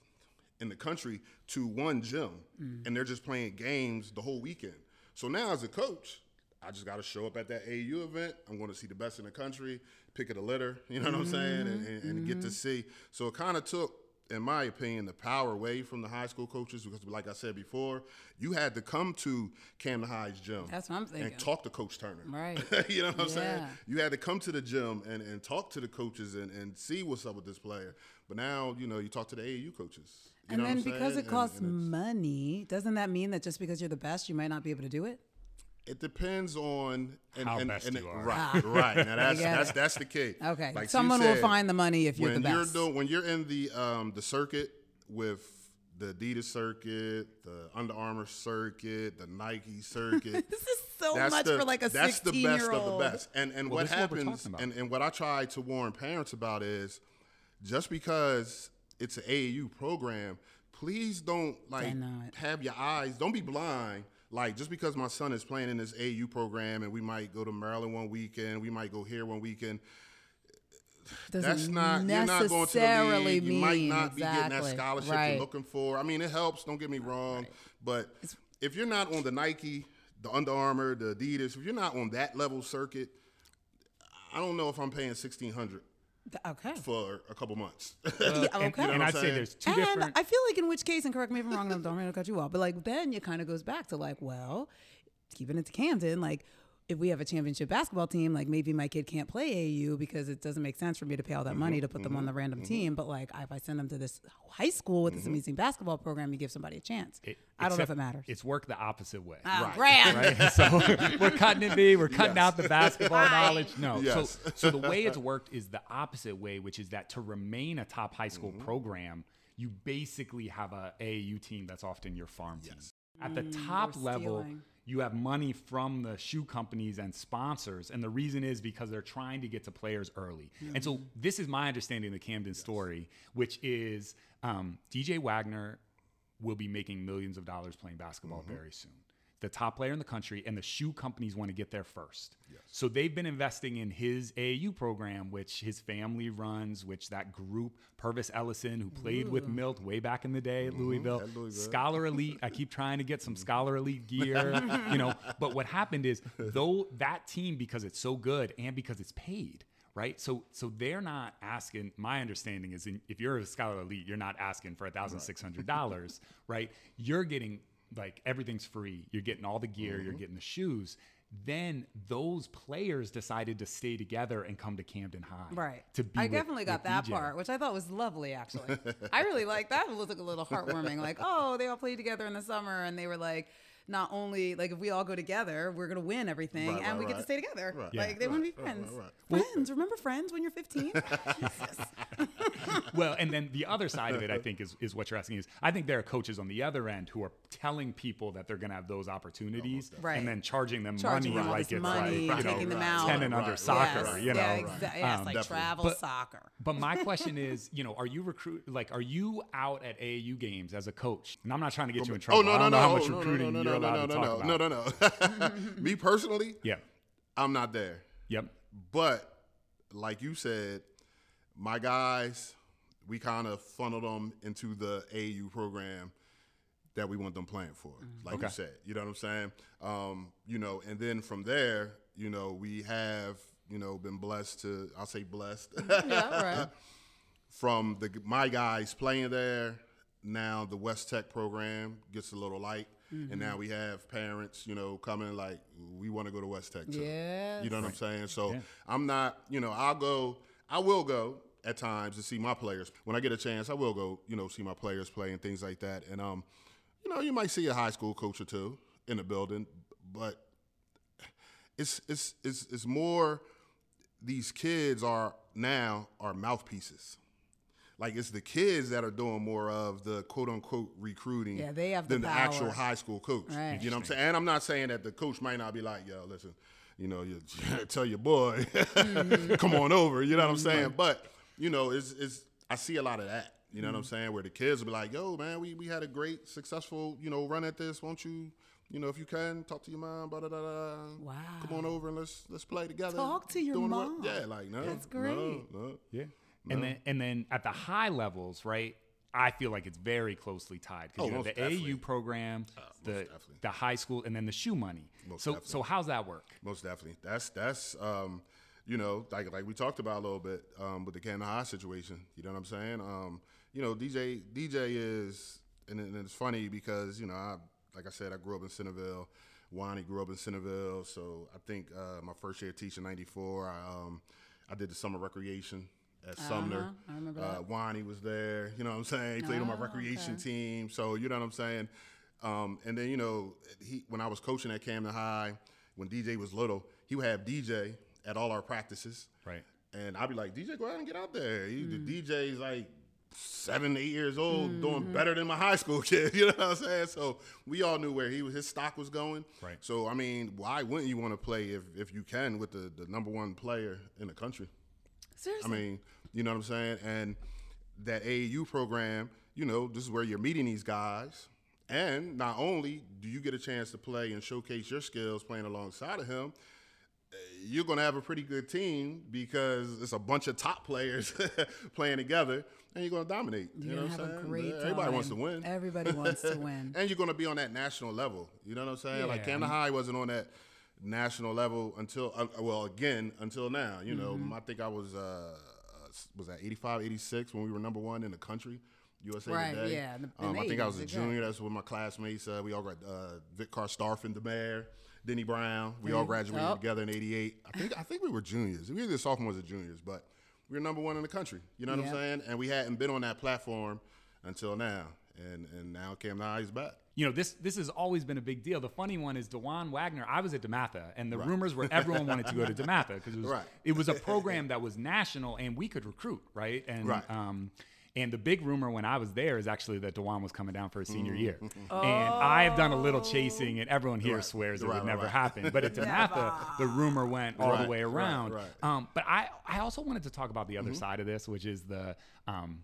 in the country to one gym, mm. and they're just playing games the whole weekend. So now, as a coach, I just got to show up at that AU event. I'm going to see the best in the country, pick of the litter. You know what I'm saying, and, and, and get to mm-hmm. see. So it kind of took. In my opinion, the power away from the high school coaches because, like I said before, you had to come to Camden High's gym That's what I'm thinking. and talk to Coach Turner. Right. you know what I'm saying? You had to come to the gym and, and talk to the coaches and, and see what's up with this player. But now, you know, you talk to the AAU coaches. You and know then what I'm because saying? it costs and money, doesn't that mean that just because you're the best, you might not be able to do it? It depends on and, How and, best and you are. Right, right. Now that's get that's it. that's the key. Okay. Like she Someone will find the money if you're when the you're doing when you're in the um the circuit with the Adidas circuit, the Under Armour circuit, the Nike circuit. this is so that's much the, for like a that's the best year of the best. And and Well, what this is what happens and, and what I try to warn parents about is just because it's an AAU program, please don't like I know it. have your eyes. Don't be blind. Like just because my son is playing in this AU program and we might go to Maryland one weekend, we might go here one weekend. Doesn't That's not you're not going to the necessarily league. You might not be getting that scholarship right. you're looking for. I mean, it helps. Don't get me wrong, but if you're not on the Nike, the Under Armour, the Adidas, if you're not on that level circuit, I don't know if I'm paying sixteen hundred Okay. for a couple months. Yeah, and, okay. and what I'm I'd say there's two and different. I feel like in which case, and correct me if I'm wrong, and don't mean to cut you off, but like then it kind of goes back to like, well, keeping it to Camden, like if we have a championship basketball team, like maybe my kid can't play AU because it doesn't make sense for me to pay all that Mm-hmm, money to put them on the random team. But like if I send them to this high school with Mm-hmm. this amazing basketball program, you give somebody a chance. it- I don't know if it matters. It's worked the opposite way. Ah, Right. Right? So we're cutting it B. We're cutting Yes. out the basketball knowledge. No. Yes. So, so the way it's worked is the opposite way, which is that to remain a top high school program, you basically have a AAU team that's often your farm team. At the top they're level, stealing. You have money from the shoe companies and sponsors, and the reason is because they're trying to get to players early. And so this is my understanding of the Camden story, which is um, DJ Wagner will be making millions of dollars playing basketball very soon. The top player in the country, and the shoe companies want to get there first. So they've been investing in his AAU program, which his family runs, which that group, Pervis Ellison, who played with mm. Milt way back in the day at mm-hmm. Louisville, at Louisville. Scholar Elite. I keep trying to get some mm-hmm. Scholar Elite gear, you know. But what happened is, though that team, because it's so good and because it's paid, right? So so they're not asking. My understanding is, in, if you're a Scholar Elite, you're not asking for thousand six hundred dollars, right? You're getting like everything's free. You're getting all the gear. You're mm-hmm. getting the shoes. Then those players decided to stay together and come to Camden High, Right. To be I with- definitely got that DJ. part, which I thought was lovely, actually. I really like that. It was like a little heartwarming. Like, oh, they all played together in the summer, and they were like, not only like if we all go together, we're gonna win everything, Right, and right, we get to stay together. Right. Like Yeah. they want to be friends. right, right. Friends. Remember friends when you're 15? Well, and then the other side of it, I think, is is what you're asking is I think there are coaches on the other end who are telling people that they're going to have those opportunities, Right. and then charging them Charging money them like it's money, like you taking know them out. ten and Right, under right, soccer, yes, you know. yeah, exa- yes, Um, like definitely. travel But- soccer. But my question is, you know, are you recruit like are you out at AAU games as a coach? And I'm not trying to get you in trouble. oh no I no don't no know how no much no, recruiting no, you're no, allowed no, to no, talk no, about. no no no. Me personally, Yeah. I'm not there. Yep. But like you said, my guys, we kind of funneled them into the AU program that we want them playing for. Like you said, you know what I'm saying? Um, you know, and then from there, you know, we have, you know, been blessed to, I'll say blessed, Yeah, right. from the my guys playing there. Now the West Tech program gets a little light, and now we have parents, you know, coming like we want to go to West Tech too. Yes. You know what I'm saying? So Yeah. I'm not, you know, I'll go, I will go at times to see my players. When I get a chance, I will go, you know, see my players play and things like that. And um, you know, you might see a high school coach or two in the building, but it's it's it's it's more these kids are now are mouthpieces. Like it's the kids that are doing more of the quote unquote recruiting Yeah, they have the than the, actual high school coach. Right. You know what I'm saying? And I'm not saying that the coach might not be like, yo, listen, you know, you tell your boy, Mm-hmm. come on over. You know what I'm saying? But you know, it's it's I see a lot of that. You know what Mm-hmm. I'm saying? Where the kids will be like, yo, man, we, we had a great, successful, you know, run at this. Won't you, you know, if you can, talk to your mom, blah, blah, blah, blah. Wow. Come on over and let's let's play together. Talk to your Doing what- mom. Yeah, like no. That's no, great. no. Yeah. And then and then at the high levels, right? I feel like it's very closely tied because Oh, you have the definitely. AU program, the definitely. the high school, and then the shoe money. Most so definitely. so how's that work? Most definitely. That's that's um, you know, like like we talked about a little bit um, with the Camden High situation. You know what I'm saying? Um, you know, DJ DJ is, and, and it's funny because you know, I like I said, I grew up in Centerville. Wani grew up in Centerville, so I think uh, my first year teaching '94, I um, I did the summer recreation at Sumner. Uh-huh. I remember uh, that. Wani was there. You know what I'm saying? He played on my recreation okay. team. So you know what I'm saying. Um, and then you know, he when I was coaching at Camden High, when DJ was little, he would have DJ at all our practices. Right. And I'd be like, DJ, go out and get out there. He, The DJ's like seven, eight years old, doing better than my high school kid. You know what I'm saying? So we all knew where he was, his stock was going. Right. So I mean, why wouldn't you want to play if, if you can with the, the number one player in the country? Seriously. I mean, you know what I'm saying? And that AAU program, you know, this is where you're meeting these guys. And not only do you get a chance to play and showcase your skills playing alongside of him, you're going to have a pretty good team because it's a bunch of top players playing together and you're going to dominate. You You're know what have I'm a saying? Everybody wants to win. Everybody wants to win. and you're going to be on that national level. You know what I'm saying? Like Yeah, Camden I High wasn't on that national level until uh, well again until now. You know, Mm-hmm. I think I was uh, was that 85, 86 when we were number one in the country. USA Right, Today. yeah, the- Um, the I think I was 80s, a junior. That's with my classmates. Uh, we all got uh, Vic Carstarphen, DeMare, Denny Brown. We all graduated Oh. together in '88. I think I think we were juniors. We were either sophomores or juniors, but we were number one in the country. You know what Yeah. I'm saying? And we hadn't been on that platform until now. And and now High is back. You know, this this has always been a big deal. The funny one is Dajuan Wagner. I was at DeMatha, and the rumors were everyone wanted to go to DeMatha because it was Right. it was a program that was national and we could recruit, right? And Right. um, and the big rumor when I was there is actually that Dajuan was coming down for his senior year. Mm-hmm. And I have done a little chasing, and everyone here Right. swears it Right, would right, never right. happen. But at DeMatha, the rumor went all Right, the way right, around. right. Um, but I, I also wanted to talk about the other Mm-hmm. side of this, which is the um,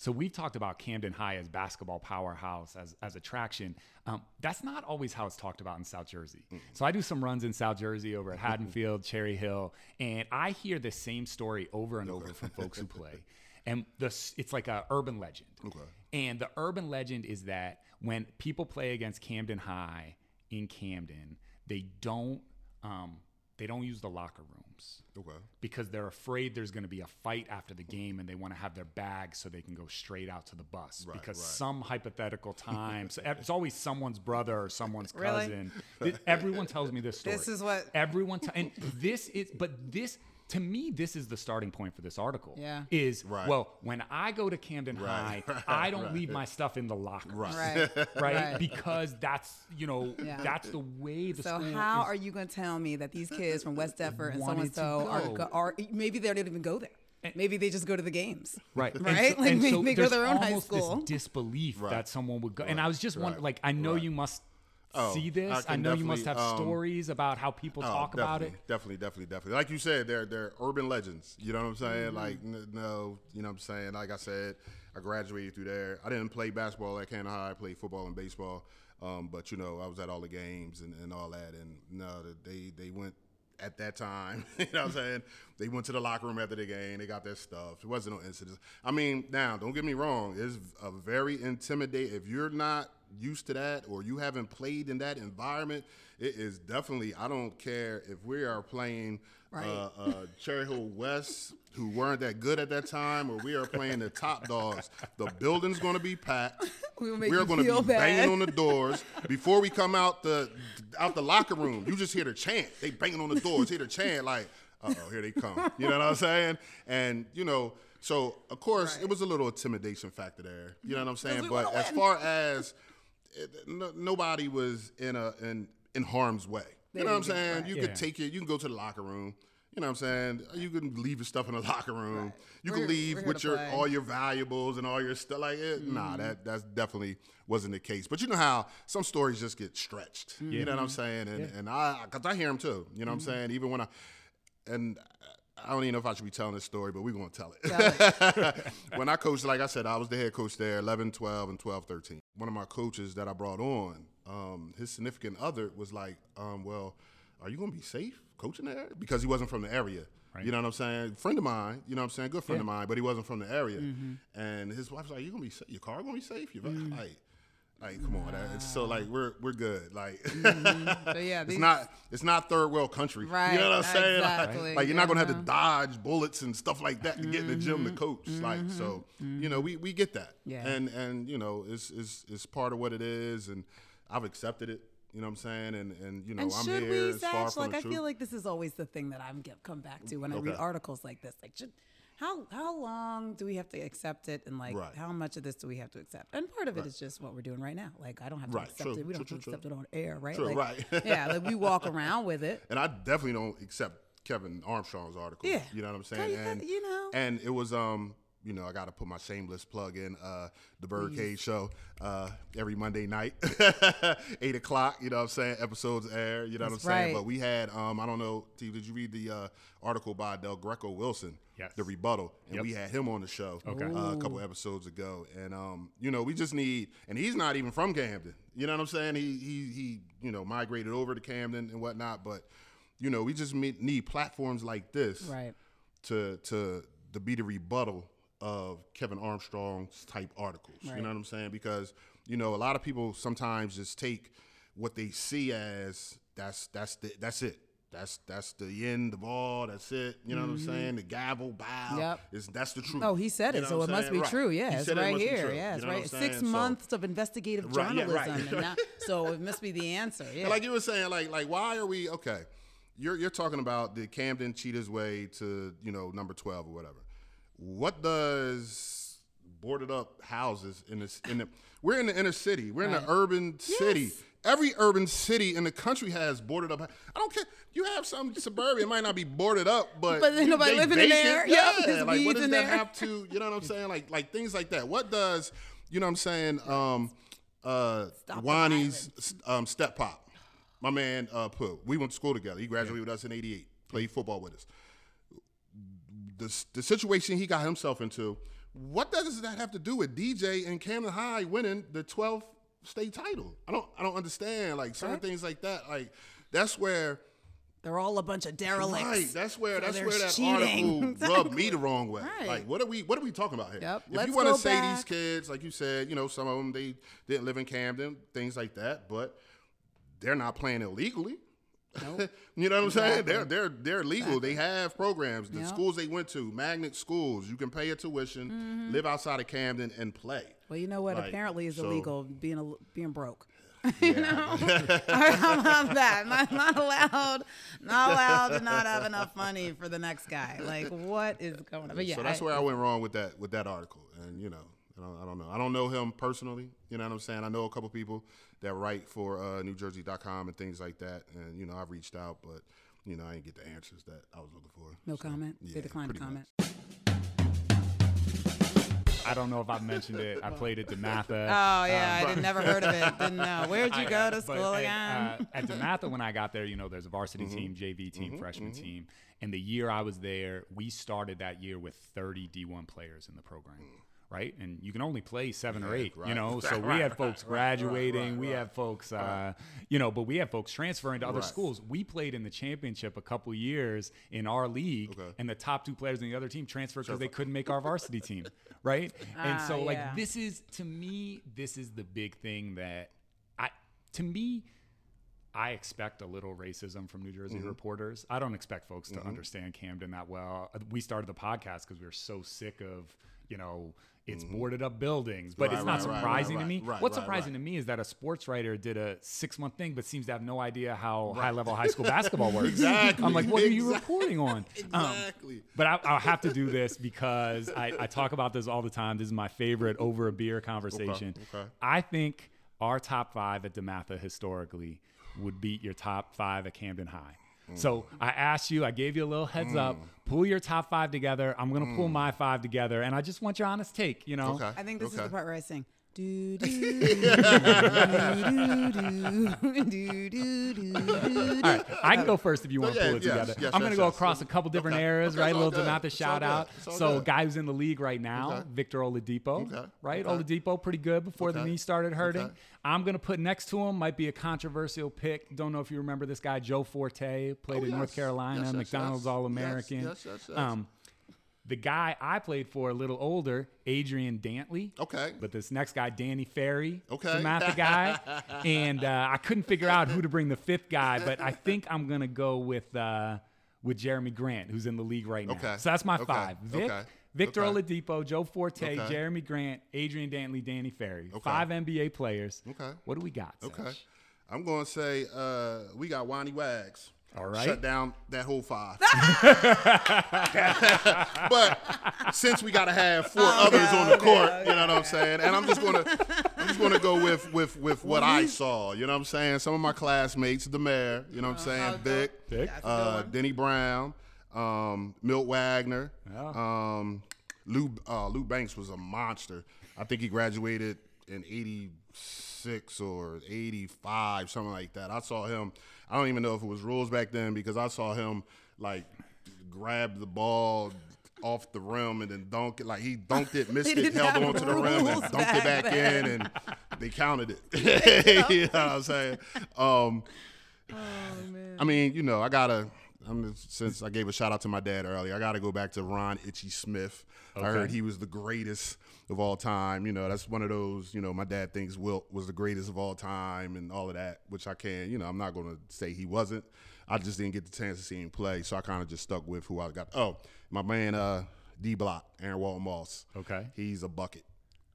so we've talked about Camden High as basketball powerhouse, as, as attraction. Um, that's not always how it's talked about in South Jersey. So I do some runs in South Jersey over at Haddonfield, Cherry Hill, and I hear the same story over and over from folks who play. And the, it's like a urban legend. Okay. And the urban legend is that when people play against Camden High in Camden, they don't um, they don't use the locker rooms Okay. because they're afraid there's going to be a fight after the game and they want to have their bags so they can go straight out to the bus Right, because right. some hypothetical time so it's always someone's brother or someone's cousin Th- everyone tells me this story This is what- everyone t- and this is but this to me this is the starting point for this article Yeah. is Right. well when i go to camden high Right, i don't right. leave my stuff in the locker Right. Right. right, Right. because that's you know Yeah. that's the way the So school how is are you going to tell me that these kids from West Deptford and so Wanted and so are, go. go, are maybe they don't even go there? Maybe they just go to the games. Right. And Right? Like, and they- they go to their own high almost school. This disbelief Right. that someone would go. And I was just wondering, like, I know Right. you must Oh, see this. I, can know you must have um, stories about how people Oh, talk about it. definitely, Definitely, definitely. Like you said, they're they're urban legends. You know what I'm saying? Mm-hmm. Like n- no, you know what I'm saying. Like I said, I graduated through there. I didn't play basketball at Camden High. I played football and baseball. Um, but you know, I was at all the games and, and all that. And no, they they went at that time. you know what I'm saying? They went to the locker room after the game. They got their stuff. It wasn't no incidents. I mean, now don't get me wrong. It's a very intimidating. If you're not used to that or you haven't played in that environment, it is definitely. I don't care if we are playing Right. uh, uh, Cherry Hill West, who weren't that good at that time, or we are playing the top dogs. The building's going to be packed. We'll we are gonna be bad. banging on the doors before we come out the out the locker room. You just hear the chant. They banging on the doors. Hear the chant like, "Uh oh, here they come." You know what I'm saying? And you know, so of course it was a little intimidation factor there. You know what I'm saying? But as far as it, no, nobody was in a in in harm's way. You There know what I'm saying? right. You Yeah. could take it. You can go to the locker room. You know what I'm saying? You can leave your stuff in the locker room. You can We're- leave we're with your play. all your valuables and all your stuff. Like, it, nah, mm-hmm. that that's definitely wasn't the case. But you know how some stories just get stretched. You mm-hmm. know what I'm mm-hmm. saying? And and I, cause I hear them too. You know what I'm saying? Even when I, and I don't even know if I should be telling this story, but we're gonna tell it. when I coached, like I said, I was the head coach there, 11, 12, and 12, 13. One of my coaches that I brought on, um, his significant other was like, um, well, are you gonna be safe coaching there? Because he wasn't from the area. You know what I'm saying? Friend of mine, you know what I'm saying? Good friend of mine, but he wasn't from the area. And his wife's like, "You gonna be safe? Your car gonna be safe? Your like, like, come on, that- it's so like we're we're good. Like, mm-hmm. So yeah, it's not it's not third world country. Right, You know what I'm saying? Like- exactly, Like, you're not gonna have to dodge bullets and stuff like that to get in the gym to mm-hmm, coach. Like so, mm-hmm, you know, we, we get that. Yeah. And and you know, it's it's it's part of what it is, and I've accepted it. You know what I'm saying? And and you know, And I'm here. we, It's far from Like, the I truth. feel like this is always the thing that I'm get, come back to when I read articles like this. Like, should how how long do we have to accept it, and like Right. how much of this do we have to accept? And part of it is just what we're doing right now. Like I don't have to Right. accept True. it. We don't True, have to true, accept it on air, right? True, like, right. yeah, like we walk around with it. and I definitely don't accept Kevin Armstrong's article. Yeah. you know what I'm saying? and you know. and it was um, you know, I got to put my shameless plug in. Uh, the ByrdCage Show uh, every Monday night, eight o'clock. You know what I'm saying? Episodes air. You know That's what I'm saying? right. But we had um, I don't know. T, did you read the uh, article by Del Greco Wilson? Yes. The rebuttal, and Yep. we had him on the show Okay. uh, a couple episodes ago. And um, you know, we just need, and he's not even from Camden. You know what I'm saying? He he he, you know, migrated over to Camden and whatnot. But you know, we just me- need platforms like this Right. to to to be the rebuttal of Kevin Armstrong's type articles. You know what I'm saying? Because you know, a lot of people sometimes just take what they see as that's that's the, that's it. That's that's the end of all. That's it. You know what I'm saying? The gavel bow. Mm-hmm. Yep. Is that's the truth. Oh, he said You it, so it must be Right. true. Yeah, it's said it right here. Yeah, You it's know right. Six? So- months of investigative Right, yeah, journalism, right. and now, so it must be the answer. Yeah. And like you were saying, like like why are we okay? You're you're talking about the Camden Cheetah's way to you know number twelve or whatever. What does boarded up houses in this in the we're in the inner city. We're in Right. the urban city. Yes. Every urban city in the country has boarded up. I don't care. You have some suburban, it might not be boarded up, but But nobody living in vacant. there. Yeah, there's like what does that there. have to? You know what I'm saying? Like like things like that. What does you know what I'm saying? Um, uh, Stop Wani's um, step pop. My man uh, Pooh. We went to school together. He graduated with us in '88. Played football with us. The, the situation he got himself into. What does that have to do with DJ and Camden High winning the 12th state title? I don't. I don't understand. Like certain Right. things like that. Like that's where. They're all a bunch of derelicts. Right. That's where. That's where that cheating. article rubbed me the wrong way. Right. Like what are we? What are we talking about here? Yep. If Let's you want to say these kids, like you said, you know, some of them they didn't live in Camden, things like that, but they're not playing illegally. Nope. you know what I'm saying? They're they're they're legal. They have programs. The Yep. schools they went to, magnet schools, you can pay a tuition, Mm-hmm. live outside of Camden, and play. Well, you know what? Like, Apparently, is so- illegal being a, being broke. Yeah. How about that? Not, not allowed. Not allowed to not have enough money for the next guy. Like, what is going on? But yeah, so that's I- where I went wrong with that with that article. And you know, I don't, I don't know. I don't know him personally. You know what I'm saying? I know a couple people that write for uh, NewJersey.com and things like that. And you know, I've reached out, but you know, I didn't get the answers that I was looking for. no So, comment. yeah, they declined to comment. much. I don't know if I've mentioned it. I played at DeMatha. Oh yeah, I did never heard of it. Didn't know. Where'd you I- go to school at, again? uh, at DeMatha, when I got there, you know, there's a varsity Mm-hmm. team, JV team, freshman team. And the year I was there, we started that year with 30 D1 players in the program. Right, and you can only play seven or Yeah, eight, you know. So Right, we have had folks right, right, graduating, right, we have folks, uh, you know, but we have folks transferring to other Right. schools. We played in the championship a couple years in our league, Okay. and the top two players in the other team transferred because they couldn't make our varsity team, right? and Ah, so, like, yeah. this is to me, this is the big thing that I, to me, I expect a little racism from New Jersey Mm-hmm. reporters. I don't expect folks to understand Camden that well. Uh, We started the podcast because we were so sick of, you know, it's boarded up buildings. But Mm-hmm. Right, it's not right, surprising right, to me. What's surprising to me is that a sports writer did a six month thing, but seems to have no idea how high level high school basketball works. Exactly, I'm like, what are you reporting on? Um, Exactly. but I, I'll have to do this because I, I talk about this all the time. This is my favorite over a beer conversation. okay. I think our top five at DeMatha historically would beat your top five at Camden High. So I asked you, I gave you a little heads up. Mm. Pull your top five together. I'm gonna pull mm. my five together, and I just want your honest take. You know, Okay. I think this is the part where I sing. Do do do do do do do do. All right, I can go first if you want to pull it together. I'm going to go across a couple different eras, right? A little good. DeMatha It's shout out. So, good. guy who's in the league right now, Victor Oladipo, right? Oladipo, pretty good before the knee started hurting. I'm going to put next to him, might be a controversial pick. Don't know if you remember this guy, Joe Forte, played Oh, in North. Carolina, Yes, yes, McDonald's. All American. Yes, yes, yes, yes. Um, the guy I played for, a little older, Adrian Dantley. Okay. But this next guy, Danny Ferry, Okay. Samantha guy, and uh, I couldn't figure out who to bring the fifth guy, but I think I'm gonna go with uh, with Jerami Grant, who's in the league right now. Okay. So that's my Okay. five: Vic, Okay. Victor Okay. Oladipo, Joe Forte, Okay. Jerami Grant, Adrian Dantley, Danny Ferry. Okay. Five NBA players. Okay. What do we got? Okay. I'm going to say uh, we got Wani Wags. All right. Shut down that whole five. but since we got to have four others on the court, you know what I'm saying? And I'm just gonna, I'm just gonna go with with with what I saw. You know what I'm saying? Some of my classmates, the mayor. You know what I'm saying? Vic, Vic. That's a good uh. Denny Brown, um, Milt Wagner, Yeah. um, Lou uh, Lou Banks was a monster. I think he graduated in '86 or '85, something like that. I saw him. I don't even know if it was rules back then because I saw him like grab the ball off the rim and then dunk it. Like he dunked it, missed it, held on to the rim, and dunked back it back then. in, and they counted it. you know what I'm saying? Um, Oh man. I mean, you know, I gotta. I'm since I gave a shout out to my dad earlier, I gotta go back to Ron Itchy Smith. I heard he was the greatest of all time. You know, that's one of those. You know, my dad thinks Wilt was the greatest of all time and all of that, which I can. You know, I'm not gonna say he wasn't. I just didn't get the chance to see him play, so I kind of just stuck with who I got. Oh, my man, uh, D Block, Aaron Walton Moss. Okay. He's a bucket.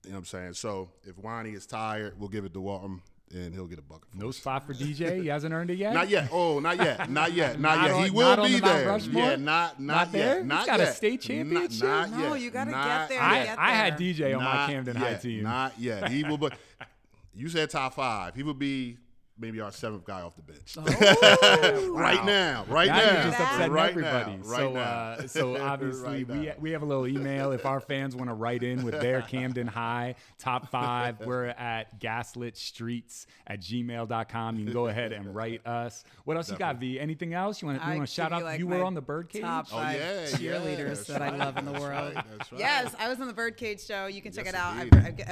You know what I'm saying? So if Wani is tired, we'll give it to Walton, and he'll get a bucket. for No us. spot for DJ. He hasn't earned it yet. Not yet. Oh, not yet. Not yet. Not, Not yet. on- he will not on be the Mount there. Rushmore? Yeah, not not, Not there? yet. He's Not got a state championship? Not, not No, yet. you gotta Not get there. I, get I had. DJ on my not Camden High team. Not yet. He will. But you said top five. He would be maybe our seventh guy off the bench. Oh. Right now. Right now now. just upsetting right everybody. Now, right so, now. uh, so obviously Right we now. we have a little email. If our fans want to write in with their Camden High top five, we're at gaslitstreets at gmail.com. You can go ahead and write us. What else you got, V? Anything else you want to you want to shout out? you, like, you were on the ByrdCage. Top Oh, five yeah, cheerleaders yeah, that's that I love in the world. right, right. Yes, I was on the ByrdCage show. You can check Yes, it out. I.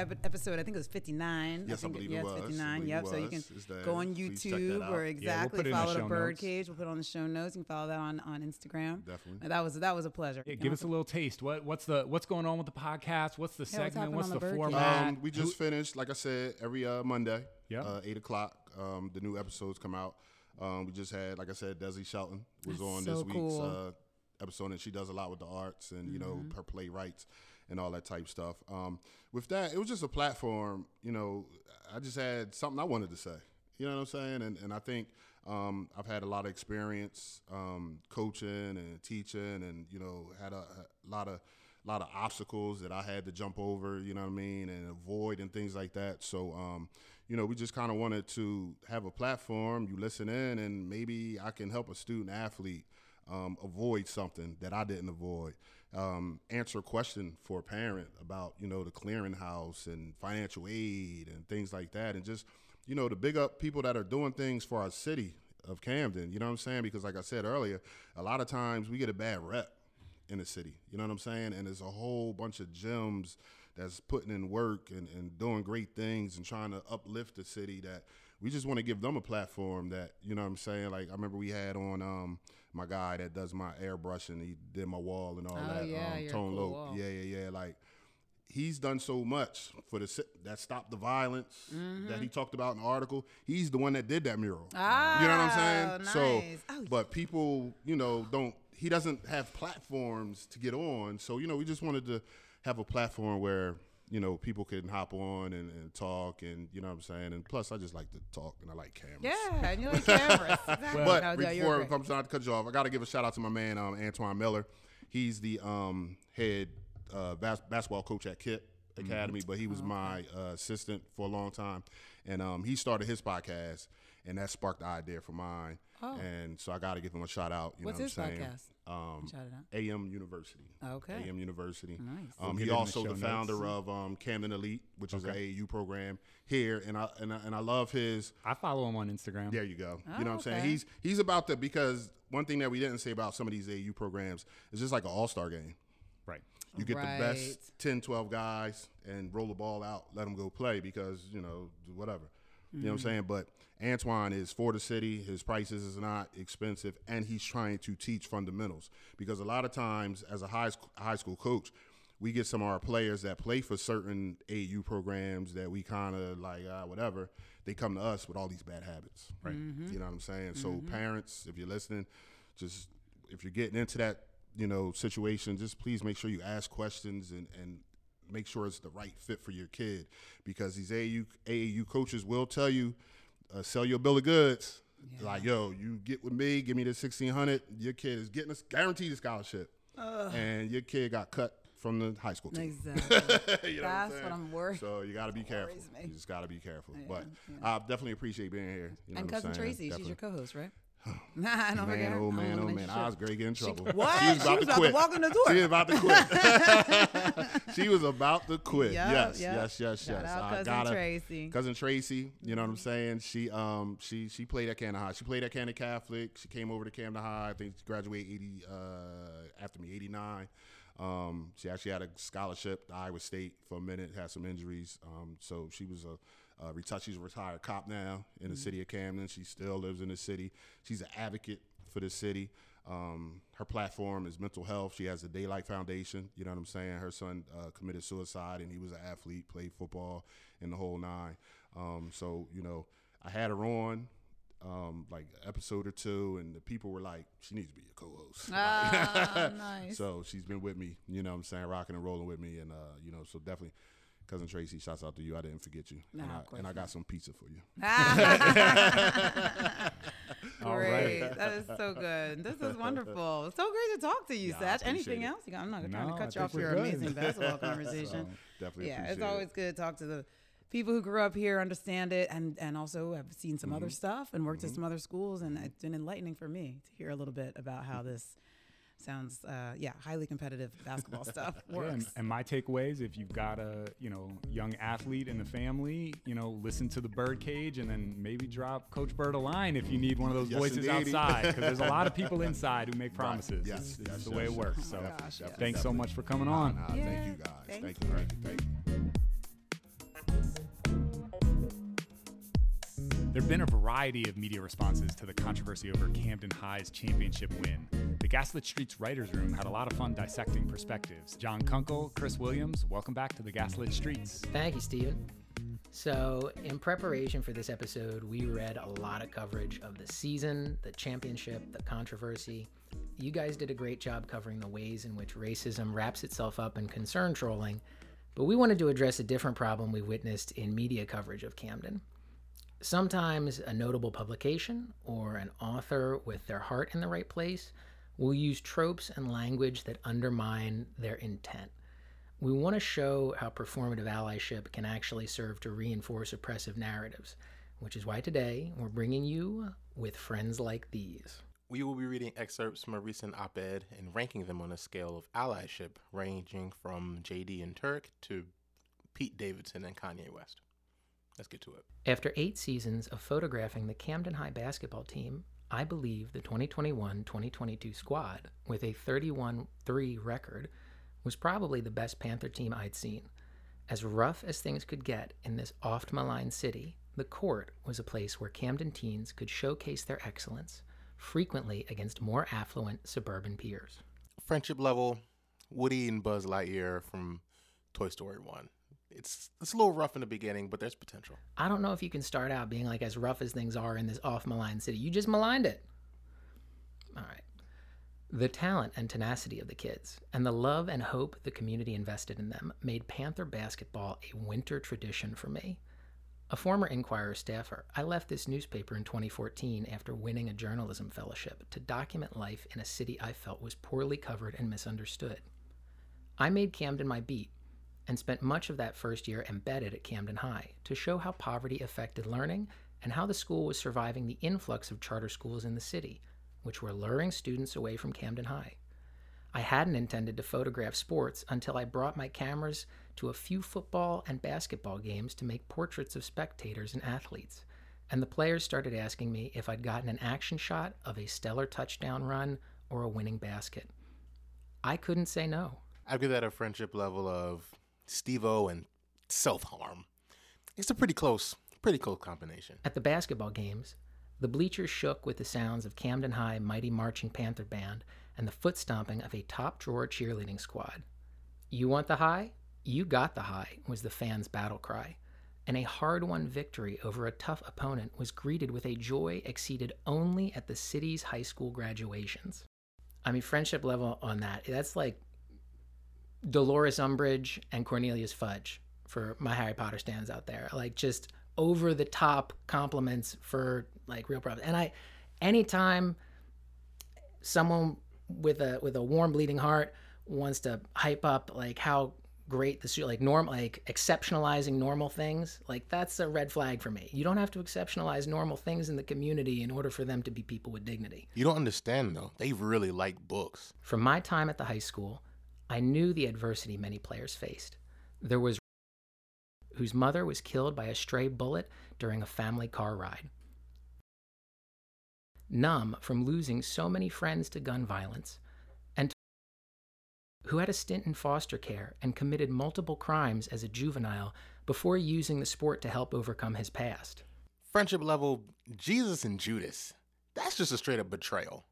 I, I- episode, I think it was 59. Yes, I think believe yeah, it was. 59. Yep. So you can was. It's there. go on Please check that YouTube out. or Yeah, we'll exactly put it in the follow the. ByrdCage. We'll put it on the show notes. You can follow that on, on Instagram. Definitely. And that was that was a pleasure. Yeah, give us a little taste. What what's the what's going on with the podcast? What's the what's segment? happening What's the, the format? Um, we just finished, like I said, every uh, Monday, Yeah. uh, eight o'clock. Um, the new episodes come out. Um, we just had, like I said, Desi Shelton was That's on so this week's cool. Mm-hmm. uh, episode, and she does a lot with the arts and you know her playwrights and all that type stuff. Um, with that, it was just a platform. You know, I just had something I wanted to say. You know what I'm saying? And and I think um, I've had a lot of experience um, coaching and teaching, and you know, had a, a lot of a lot of obstacles that I had to jump over, you know what I mean, and avoid and things like that. So, um, you know, we just kind of wanted to have a platform. You listen in, and maybe I can help a student athlete um, avoid something that I didn't avoid. Um, answer a question for a parent about, you know, the clearinghouse and financial aid and things like that, and just, you know, to big up people that are doing things for our city of Camden. You know what I'm saying? Because, like I said earlier, a lot of times we get a bad rep in the city. You know what I'm saying? And there's a whole bunch of gems that's putting in work and, and doing great things and trying to uplift the city that we just want to give them a platform that, you know what I'm saying? Like I remember we had on um my guy that does my airbrushing, he did my wall and all Oh, that. yeah, um, your Tone cool. Yeah, yeah, yeah. Like he's done so much for the that stopped the violence Mm-hmm. that he talked about in the article. He's the one that did that mural. Ah, you know what I'm saying? nice. So, Oh, but people, you know, don't. He doesn't have platforms to get on. So you know, we just wanted to have a platform where you know people can hop on and, and talk, and you know what I'm saying. And plus, I just like to talk, and I like cameras. Yeah, and you like cameras. Exactly. But No, before, if I'm not to cut you off, I got to give a shout out to my man um, Antoine Miller. He's the um, head uh, bas- basketball coach at KIPP Academy, but he was Oh, my uh, assistant for a long time, and um, he started his podcast, and that sparked the idea for mine. Oh. And so I got to give him a shout out. You What's know his what I'm saying? podcast? Um, Shout it out. AM University. Okay. AM University. Nice. Um, We'll he get it in the also the founder notes. of um, Camden Elite, which is Okay. an AAU program here, and I and I, and I love his I follow him on Instagram. there you go. Oh, you know what I'm saying? He's he's about the because one thing that we didn't say about some of these AU programs is just like an all-star game. Right. You get the best 10, 12 guys and roll the ball out, let them go play because, you know, whatever. You know what I'm Mm-hmm. saying? But Antoine is for the city. His prices is not expensive, and he's trying to teach fundamentals because a lot of times, as a high school, high school coach, we get some of our players that play for certain AU programs that we kind of like, uh, whatever. They come to us with all these bad habits. Right. You know what I'm saying? So parents, if you're listening, just if you're getting into that, you know, situation, just please make sure you ask questions and and make sure it's the right fit for your kid because these AAU AAU coaches will tell you uh, sell your bill of goods. Like, yo, you get with me, give me the sixteen hundred. Your kid is getting a guaranteed a scholarship, and your kid got cut from the high school team. Exactly. You know That's I'm what? I'm worried. So you got to be careful. You just got to be careful. Yeah, but yeah. I definitely appreciate being here. You know and cousin? Tracey, she's your co-host, right? Nah, I don't forget. Man, her. oh man, oh man, I was great getting in trouble. What? She was about, to, quit. walk in the door. She was about to quit. she was about to quit. Yep, yes, yep. yes, yes, Shout yes. out I cousin gotta- Tracey. Cousin Tracey, you know what I'm saying? She um she she played at Camden High. She played at Camden Catholic. She came over to Camden High. I think she graduated 80 uh after me 89. Um, she actually had a scholarship to Iowa State for a minute. Had some injuries. Um, so she was a uh, she's a retired cop now in the city of Camden. She still lives in the city. She's an advocate for the city. Um, her platform is mental health. She has the Daylight Foundation. You know what I'm saying? Her son uh, committed suicide, and he was an athlete, played football, and the whole nine. Um, so you know, I had her on. Um, like episode or two, and the people were like, "She needs to be your co-host." Ah, nice. So she's been with me, you know what I'm saying, rocking and rolling with me. And, uh, you know, so definitely, cousin Tracey, shouts out to you. I didn't forget you. Nah, and, I, and I got some pizza for you. Great. right. That is so good. This is wonderful. So great to talk to you, Yeah, I Satch. Anything it. else? I'm not trying No, to I cut you off we're your good. amazing basketball conversation. So, definitely yeah, it's always it. good to talk to the people who grew up here, understand it, and and also have seen some Mm-hmm. other stuff and worked at some other schools, and it's been enlightening for me to hear a little bit about how this sounds, uh, yeah, highly competitive basketball stuff Yeah, and, and my takeaways: if you've got a you know young athlete in the family, you know, listen to the ByrdCage, and then maybe drop Coach Byrd a line if you need one of those Yes, voices indeedy. outside, because there's a lot of people inside who make promises. Yes, it's, it's yes, the yes, way it works. Oh So, gosh, yes. thanks so much for coming on. Nah, Yeah, Thank you guys. thank Thank you. Thank you. Thank you. There have been a variety of media responses to the controversy over Camden High's championship win. Gaslit Streets Writers Room had a lot of fun dissecting perspectives. John Kunkle, Chris Williams, welcome back to the Gaslit Streets. Thank you, Stephen. So, in preparation for this episode, we read a lot of coverage of the season, the championship, the controversy. You guys did a great job covering the ways in which racism wraps itself up in concern trolling, but we wanted to address a different problem we witnessed in media coverage of Camden. Sometimes a notable publication or an author with their heart in the right place will use tropes and language that undermine their intent. We want to show how performative allyship can actually serve to reinforce oppressive narratives, which is why today we're bringing you with friends like these. We will be reading excerpts from a recent op ed and ranking them on a scale of allyship, ranging from JD and Turk to Pete Davidson and Kanye West. Let's get to it. After eight seasons of photographing the Camden High basketball team, I believe the 2021 2022 squad, with a 31 3 record, was probably the best Panther team I'd seen. As rough as things could get in this oft maligned city, the court was a place where Camden teens could showcase their excellence, frequently against more affluent suburban peers. Friendship level Woody and Buzz Lightyear from Toy Story 1. It's, it's a little rough in the beginning, but there's potential. I don't know if you can start out being like as rough as things are in this off maligned city. You just maligned it. All right. The talent and tenacity of the kids and the love and hope the community invested in them made Panther basketball a winter tradition for me. A former Inquirer staffer, I left this newspaper in 2014 after winning a journalism fellowship to document life in a city I felt was poorly covered and misunderstood. I made Camden my beat and spent much of that first year embedded at Camden High to show how poverty affected learning and how the school was surviving the influx of charter schools in the city, which were luring students away from Camden High. I hadn't intended to photograph sports until I brought my cameras to a few football and basketball games to make portraits of spectators and athletes, and the players started asking me if I'd gotten an action shot of a stellar touchdown run or a winning basket. I couldn't say no. I'd give that a friendship level of Steve O and self harm. It's a pretty close, pretty close combination. At the basketball games, the bleachers shook with the sounds of Camden High Mighty Marching Panther Band and the foot stomping of a top drawer cheerleading squad. You want the high? You got the high, was the fans' battle cry. And a hard won victory over a tough opponent was greeted with a joy exceeded only at the city's high school graduations. I mean, friendship level on that, that's like Dolores Umbridge and Cornelius Fudge for my Harry Potter stands out there. Like just over the top compliments for like real problems. And I, anytime someone with a with a warm bleeding heart wants to hype up like how great the like norm like exceptionalizing normal things like that's a red flag for me you don't have to exceptionalize normal things in the community in order for them to be people with dignity You don't understand though. They really like books. from my time at the high school i knew the adversity many players faced there was whose mother was killed by a stray bullet during a family car ride numb from losing so many friends to gun violence, and who had a stint in foster care and committed multiple crimes as a juvenile before using the sport to help overcome his past. Friendship level, Jesus and Judas. That's just a straight up betrayal.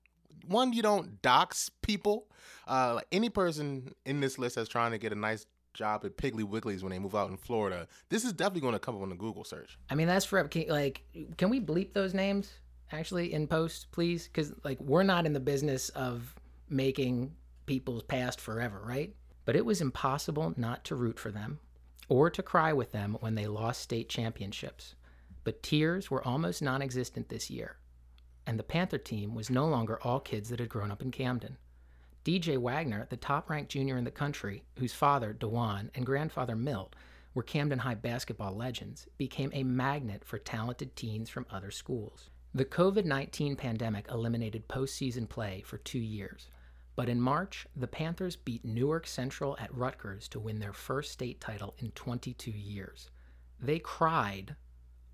One, you don't dox people. Uh, like any person in this list that's trying to get a nice job at Piggly Wiggly's when they move out in Florida, this is definitely going to come up on the Google search. I mean, that's for can, like, can we bleep those names actually in post, please? Because like we're not in the business of making people's past forever, right? But it was impossible not to root for them or to cry with them when they lost state championships. But tears were almost non existent this year, and the Panther team was no longer all kids that had grown up in Camden. DJ Wagner, the top ranked junior in the country, whose father, Dajuan, and grandfather, Milt, were Camden High basketball legends, became a magnet for talented teens from other schools. The COVID 19 pandemic eliminated postseason play for two years, but in March, the Panthers beat Newark Central at Rutgers to win their first state title in 22 years. They cried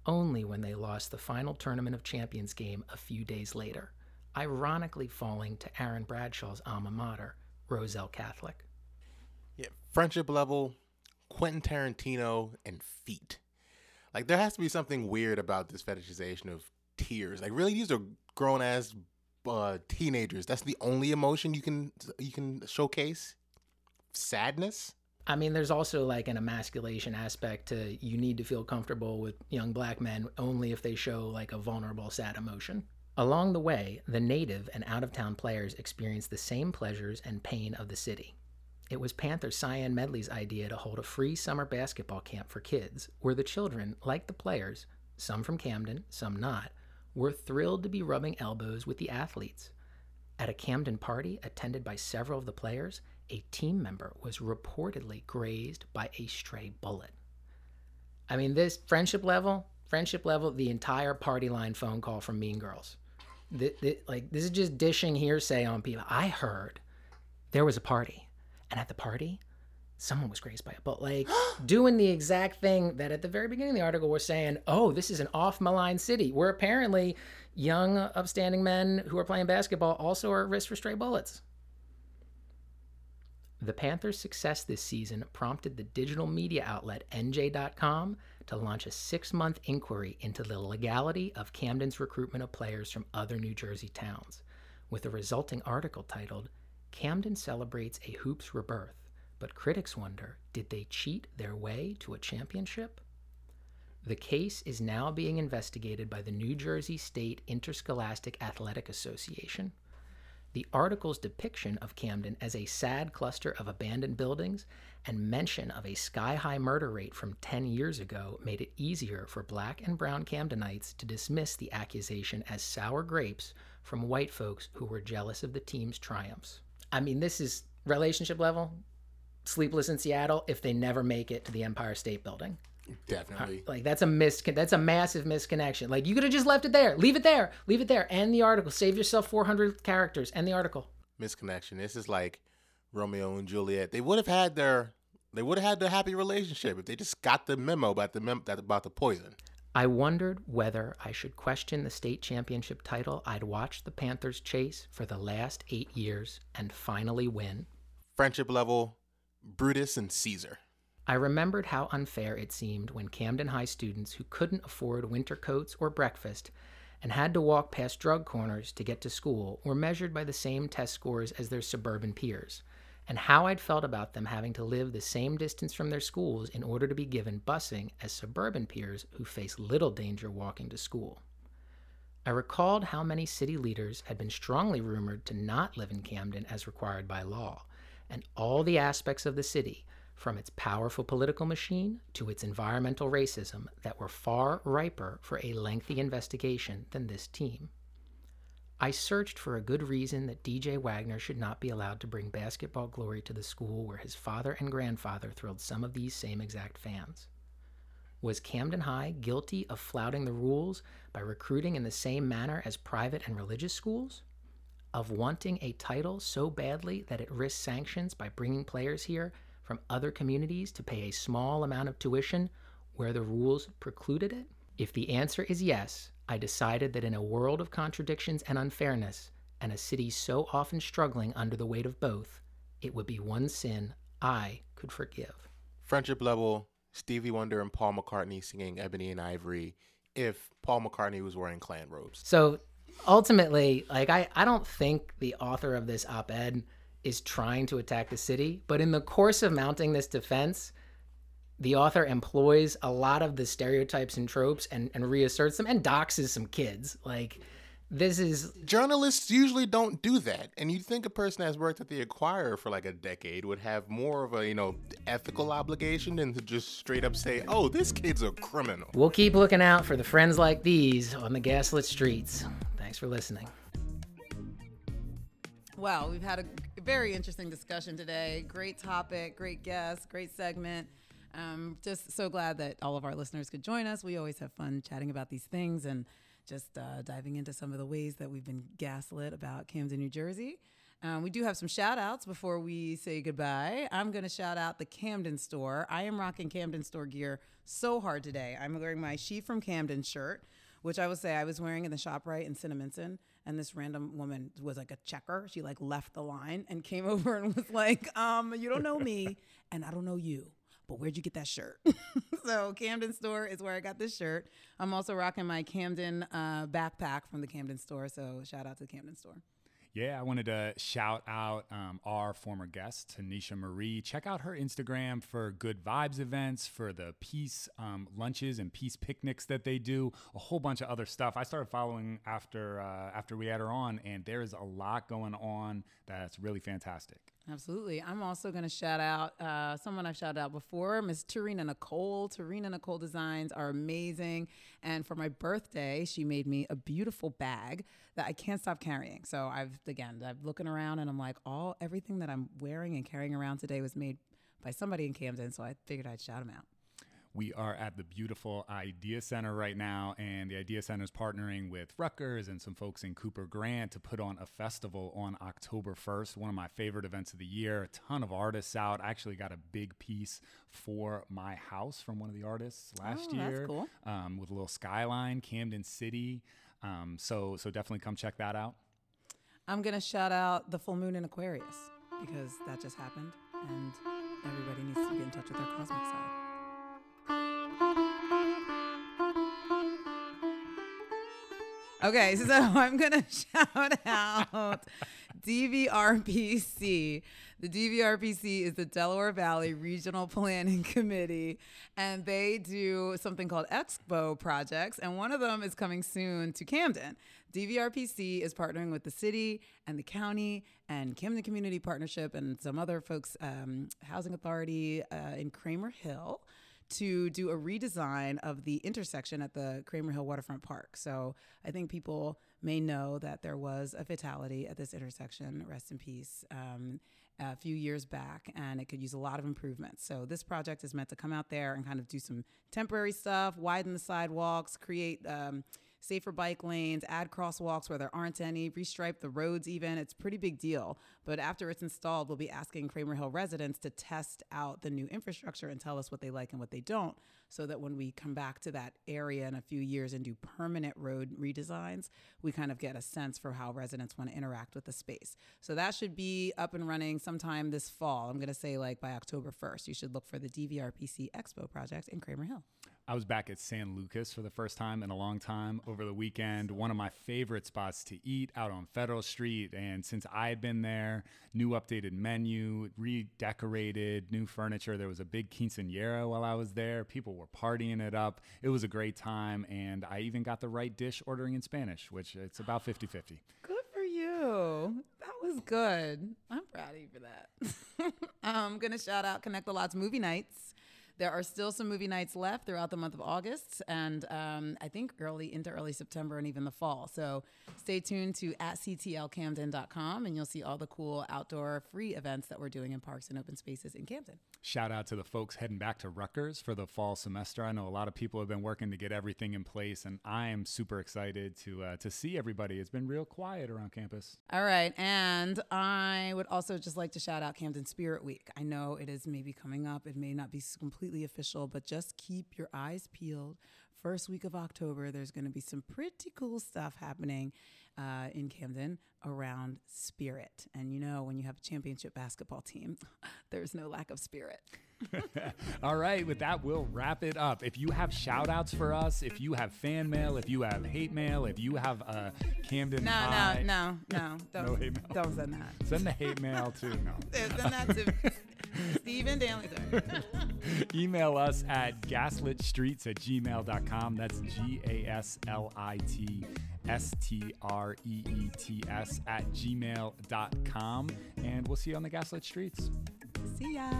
only when they lost the final Tournament of Champions game a few days later, ironically falling to Aaron Bradshaw's alma mater, Roselle Catholic. Yeah, friendship level, Quentin Tarantino and feet. Like there has to be something weird about this fetishization of tears. Like really, these are grown ass uh, teenagers. That's the only emotion you can you can showcase. Sadness. I mean, there's also like an emasculation aspect to you need to feel comfortable with young black men only if they show like a vulnerable, sad emotion. Along the way, the native and out of town players experienced the same pleasures and pain of the city. It was Panther Cyan Medley's idea to hold a free summer basketball camp for kids, where the children, like the players, some from Camden, some not, were thrilled to be rubbing elbows with the athletes. At a Camden party attended by several of the players, a team member was reportedly grazed by a stray bullet. I mean, this friendship level, friendship level, the entire party line phone call from Mean Girls. Th- th- like, this is just dishing hearsay on people. I heard there was a party, and at the party, someone was grazed by a bullet. Like, doing the exact thing that at the very beginning of the article we're saying, oh, this is an off malign city, where apparently young, upstanding men who are playing basketball also are at risk for stray bullets. The Panthers' success this season prompted the digital media outlet NJ.com to launch a six month inquiry into the legality of Camden's recruitment of players from other New Jersey towns, with a resulting article titled, Camden Celebrates a Hoops Rebirth, but critics wonder did they cheat their way to a championship? The case is now being investigated by the New Jersey State Interscholastic Athletic Association. The article's depiction of Camden as a sad cluster of abandoned buildings and mention of a sky high murder rate from 10 years ago made it easier for black and brown Camdenites to dismiss the accusation as sour grapes from white folks who were jealous of the team's triumphs. I mean, this is relationship level. Sleepless in Seattle if they never make it to the Empire State Building. Definitely. Like that's a mis that's a massive misconnection. Like you could have just left it there. Leave it there. Leave it there. End the article. Save yourself 400 characters. End the article. Misconnection. This is like Romeo and Juliet. They would have had their they would have had their happy relationship if they just got the memo about the mem- that about the poison. I wondered whether I should question the state championship title I'd watched the Panthers chase for the last 8 years and finally win. Friendship level, Brutus and Caesar. I remembered how unfair it seemed when Camden High students who couldn't afford winter coats or breakfast and had to walk past drug corners to get to school were measured by the same test scores as their suburban peers, and how I'd felt about them having to live the same distance from their schools in order to be given busing as suburban peers who face little danger walking to school. I recalled how many city leaders had been strongly rumored to not live in Camden as required by law, and all the aspects of the city from its powerful political machine to its environmental racism that were far riper for a lengthy investigation than this team. I searched for a good reason that DJ Wagner should not be allowed to bring basketball glory to the school where his father and grandfather thrilled some of these same exact fans. Was Camden High guilty of flouting the rules by recruiting in the same manner as private and religious schools? Of wanting a title so badly that it risks sanctions by bringing players here from other communities to pay a small amount of tuition where the rules precluded it? If the answer is yes, I decided that in a world of contradictions and unfairness, and a city so often struggling under the weight of both, it would be one sin I could forgive. Friendship level, Stevie Wonder and Paul McCartney singing Ebony and Ivory if Paul McCartney was wearing Klan robes. So ultimately, like I, I don't think the author of this op-ed is trying to attack the city, but in the course of mounting this defense, the author employs a lot of the stereotypes and tropes and, and reasserts them and doxes some kids. Like this is Journalists usually don't do that, and you'd think a person that's worked at the Inquirer for like a decade would have more of a you know ethical obligation than to just straight up say, "Oh, this kid's a criminal." we'll keep looking out for the friends like these on the gaslit streets. Thanks for listening. Well, we've had a very interesting discussion today. Great topic, great guest, great segment. Um, just so glad that all of our listeners could join us. We always have fun chatting about these things and just uh, diving into some of the ways that we've been gaslit about Camden, New Jersey. Um, we do have some shout outs before we say goodbye. I'm going to shout out the Camden store. I am rocking Camden store gear so hard today. I'm wearing my She from Camden shirt, which I will say I was wearing in the ShopRite in Cinnaminson. And this random woman was like a checker. She like left the line and came over and was like, um, you don't know me and I don't know you but where'd you get that shirt? so Camden store is where I got this shirt. I'm also rocking my Camden uh, backpack from the Camden store. So shout out to the Camden store. Yeah, I wanted to shout out um, our former guest, Tanisha Marie. Check out her Instagram for good vibes events, for the peace um, lunches and peace picnics that they do, a whole bunch of other stuff. I started following after uh, after we had her on, and there is a lot going on that's really fantastic. Absolutely. I'm also going to shout out uh, someone I've shouted out before, Miss Tarina Nicole. Tarina Nicole designs are amazing. And for my birthday, she made me a beautiful bag that I can't stop carrying. So I've, again, I'm looking around and I'm like, all, everything that I'm wearing and carrying around today was made by somebody in Camden. So I figured I'd shout them out. We are at the beautiful IDEA Center right now, and the IDEA Center is partnering with Rutgers and some folks in Cooper Grant to put on a festival on October 1st, one of my favorite events of the year. A ton of artists out. I actually got a big piece for my house from one of the artists last Oh, that's year cool. um, with a little skyline, Camden City. Um, so, so definitely come check that out. I'm going to shout out the full moon in Aquarius because that just happened and everybody needs to get in touch with their cosmic side. Okay, so I'm to shout out DVRPC. The DVRPC is the Delaware Valley Regional Planning Committee, and they do something called Expo projects, and one of them is coming soon to Camden. DVRPC is partnering with the city and the county and Camden Community Partnership and some other folks, um, Housing Authority uh, in Cramer Hill to do a redesign of the intersection at the Cramer Hill Waterfront Park. So I think people may know that there was a fatality at this intersection, rest in peace, um, a few years back, and it could use a lot of improvements. So this project is meant to come out there and kind of do some temporary stuff, widen the sidewalks, create. Um, safer bike lanes, add crosswalks where there aren't any, restripe the roads even. It's a pretty big deal. But after it's installed, we'll be asking Cramer Hill residents to test out the new infrastructure and tell us what they like and what they don't so that when we come back to that area in a few years and do permanent road redesigns, we kind of get a sense for how residents want to interact with the space. So that should be up and running sometime this fall. I'm going to say like by October 1st. You should look for the DVRPC Expo project in Cramer Hill. I was back at San Lucas for the first time in a long time over the weekend. One of my favorite spots to eat out on Federal Street. And since I had been there, new updated menu, redecorated, new furniture. There was a big quinceanera while I was there. People were partying it up. It was a great time. And I even got the right dish ordering in Spanish, which it's about 50 50. Good for you. That was good. I'm proud of you for that. I'm going to shout out Connect the Lots movie nights. There are still some movie nights left throughout the month of August and um, I think early into early September and even the fall. So stay tuned to at ctlcamden.com and you'll see all the cool outdoor free events that we're doing in parks and open spaces in Camden. Shout out to the folks heading back to Rutgers for the fall semester. I know a lot of people have been working to get everything in place, and I am super excited to uh, to see everybody. It's been real quiet around campus. All right. And I would also just like to shout out Camden Spirit Week. I know it is maybe coming up, it may not be completely official, but just keep your eyes peeled. First week of October, there's going to be some pretty cool stuff happening uh, in Camden around spirit. And you know, when you have a championship basketball team, there's no lack of spirit. All right, with that, we'll wrap it up. If you have shout outs for us, if you have fan mail, if you have hate mail, if you have uh, Camden No, High, no, no, no. Don't, No hate mail. don't send that. send the hate mail too. No. Send that to Stephen Danley. Email us at gaslitstreets at gmail.com. That's G A S L I T S T R E E T S at gmail.com. And we'll see you on the Gaslit Streets. See ya.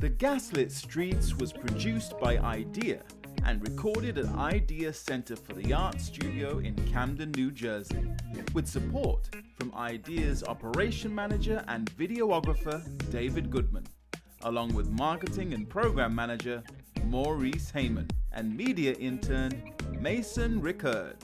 The Gaslit Streets was produced by IDEA and recorded at IDEA Center for the Arts Studio in Camden, New Jersey, with support from IDEA's operation manager and videographer David Goodman, along with marketing and program manager Maurice Hayman and media intern Mason Rickerd.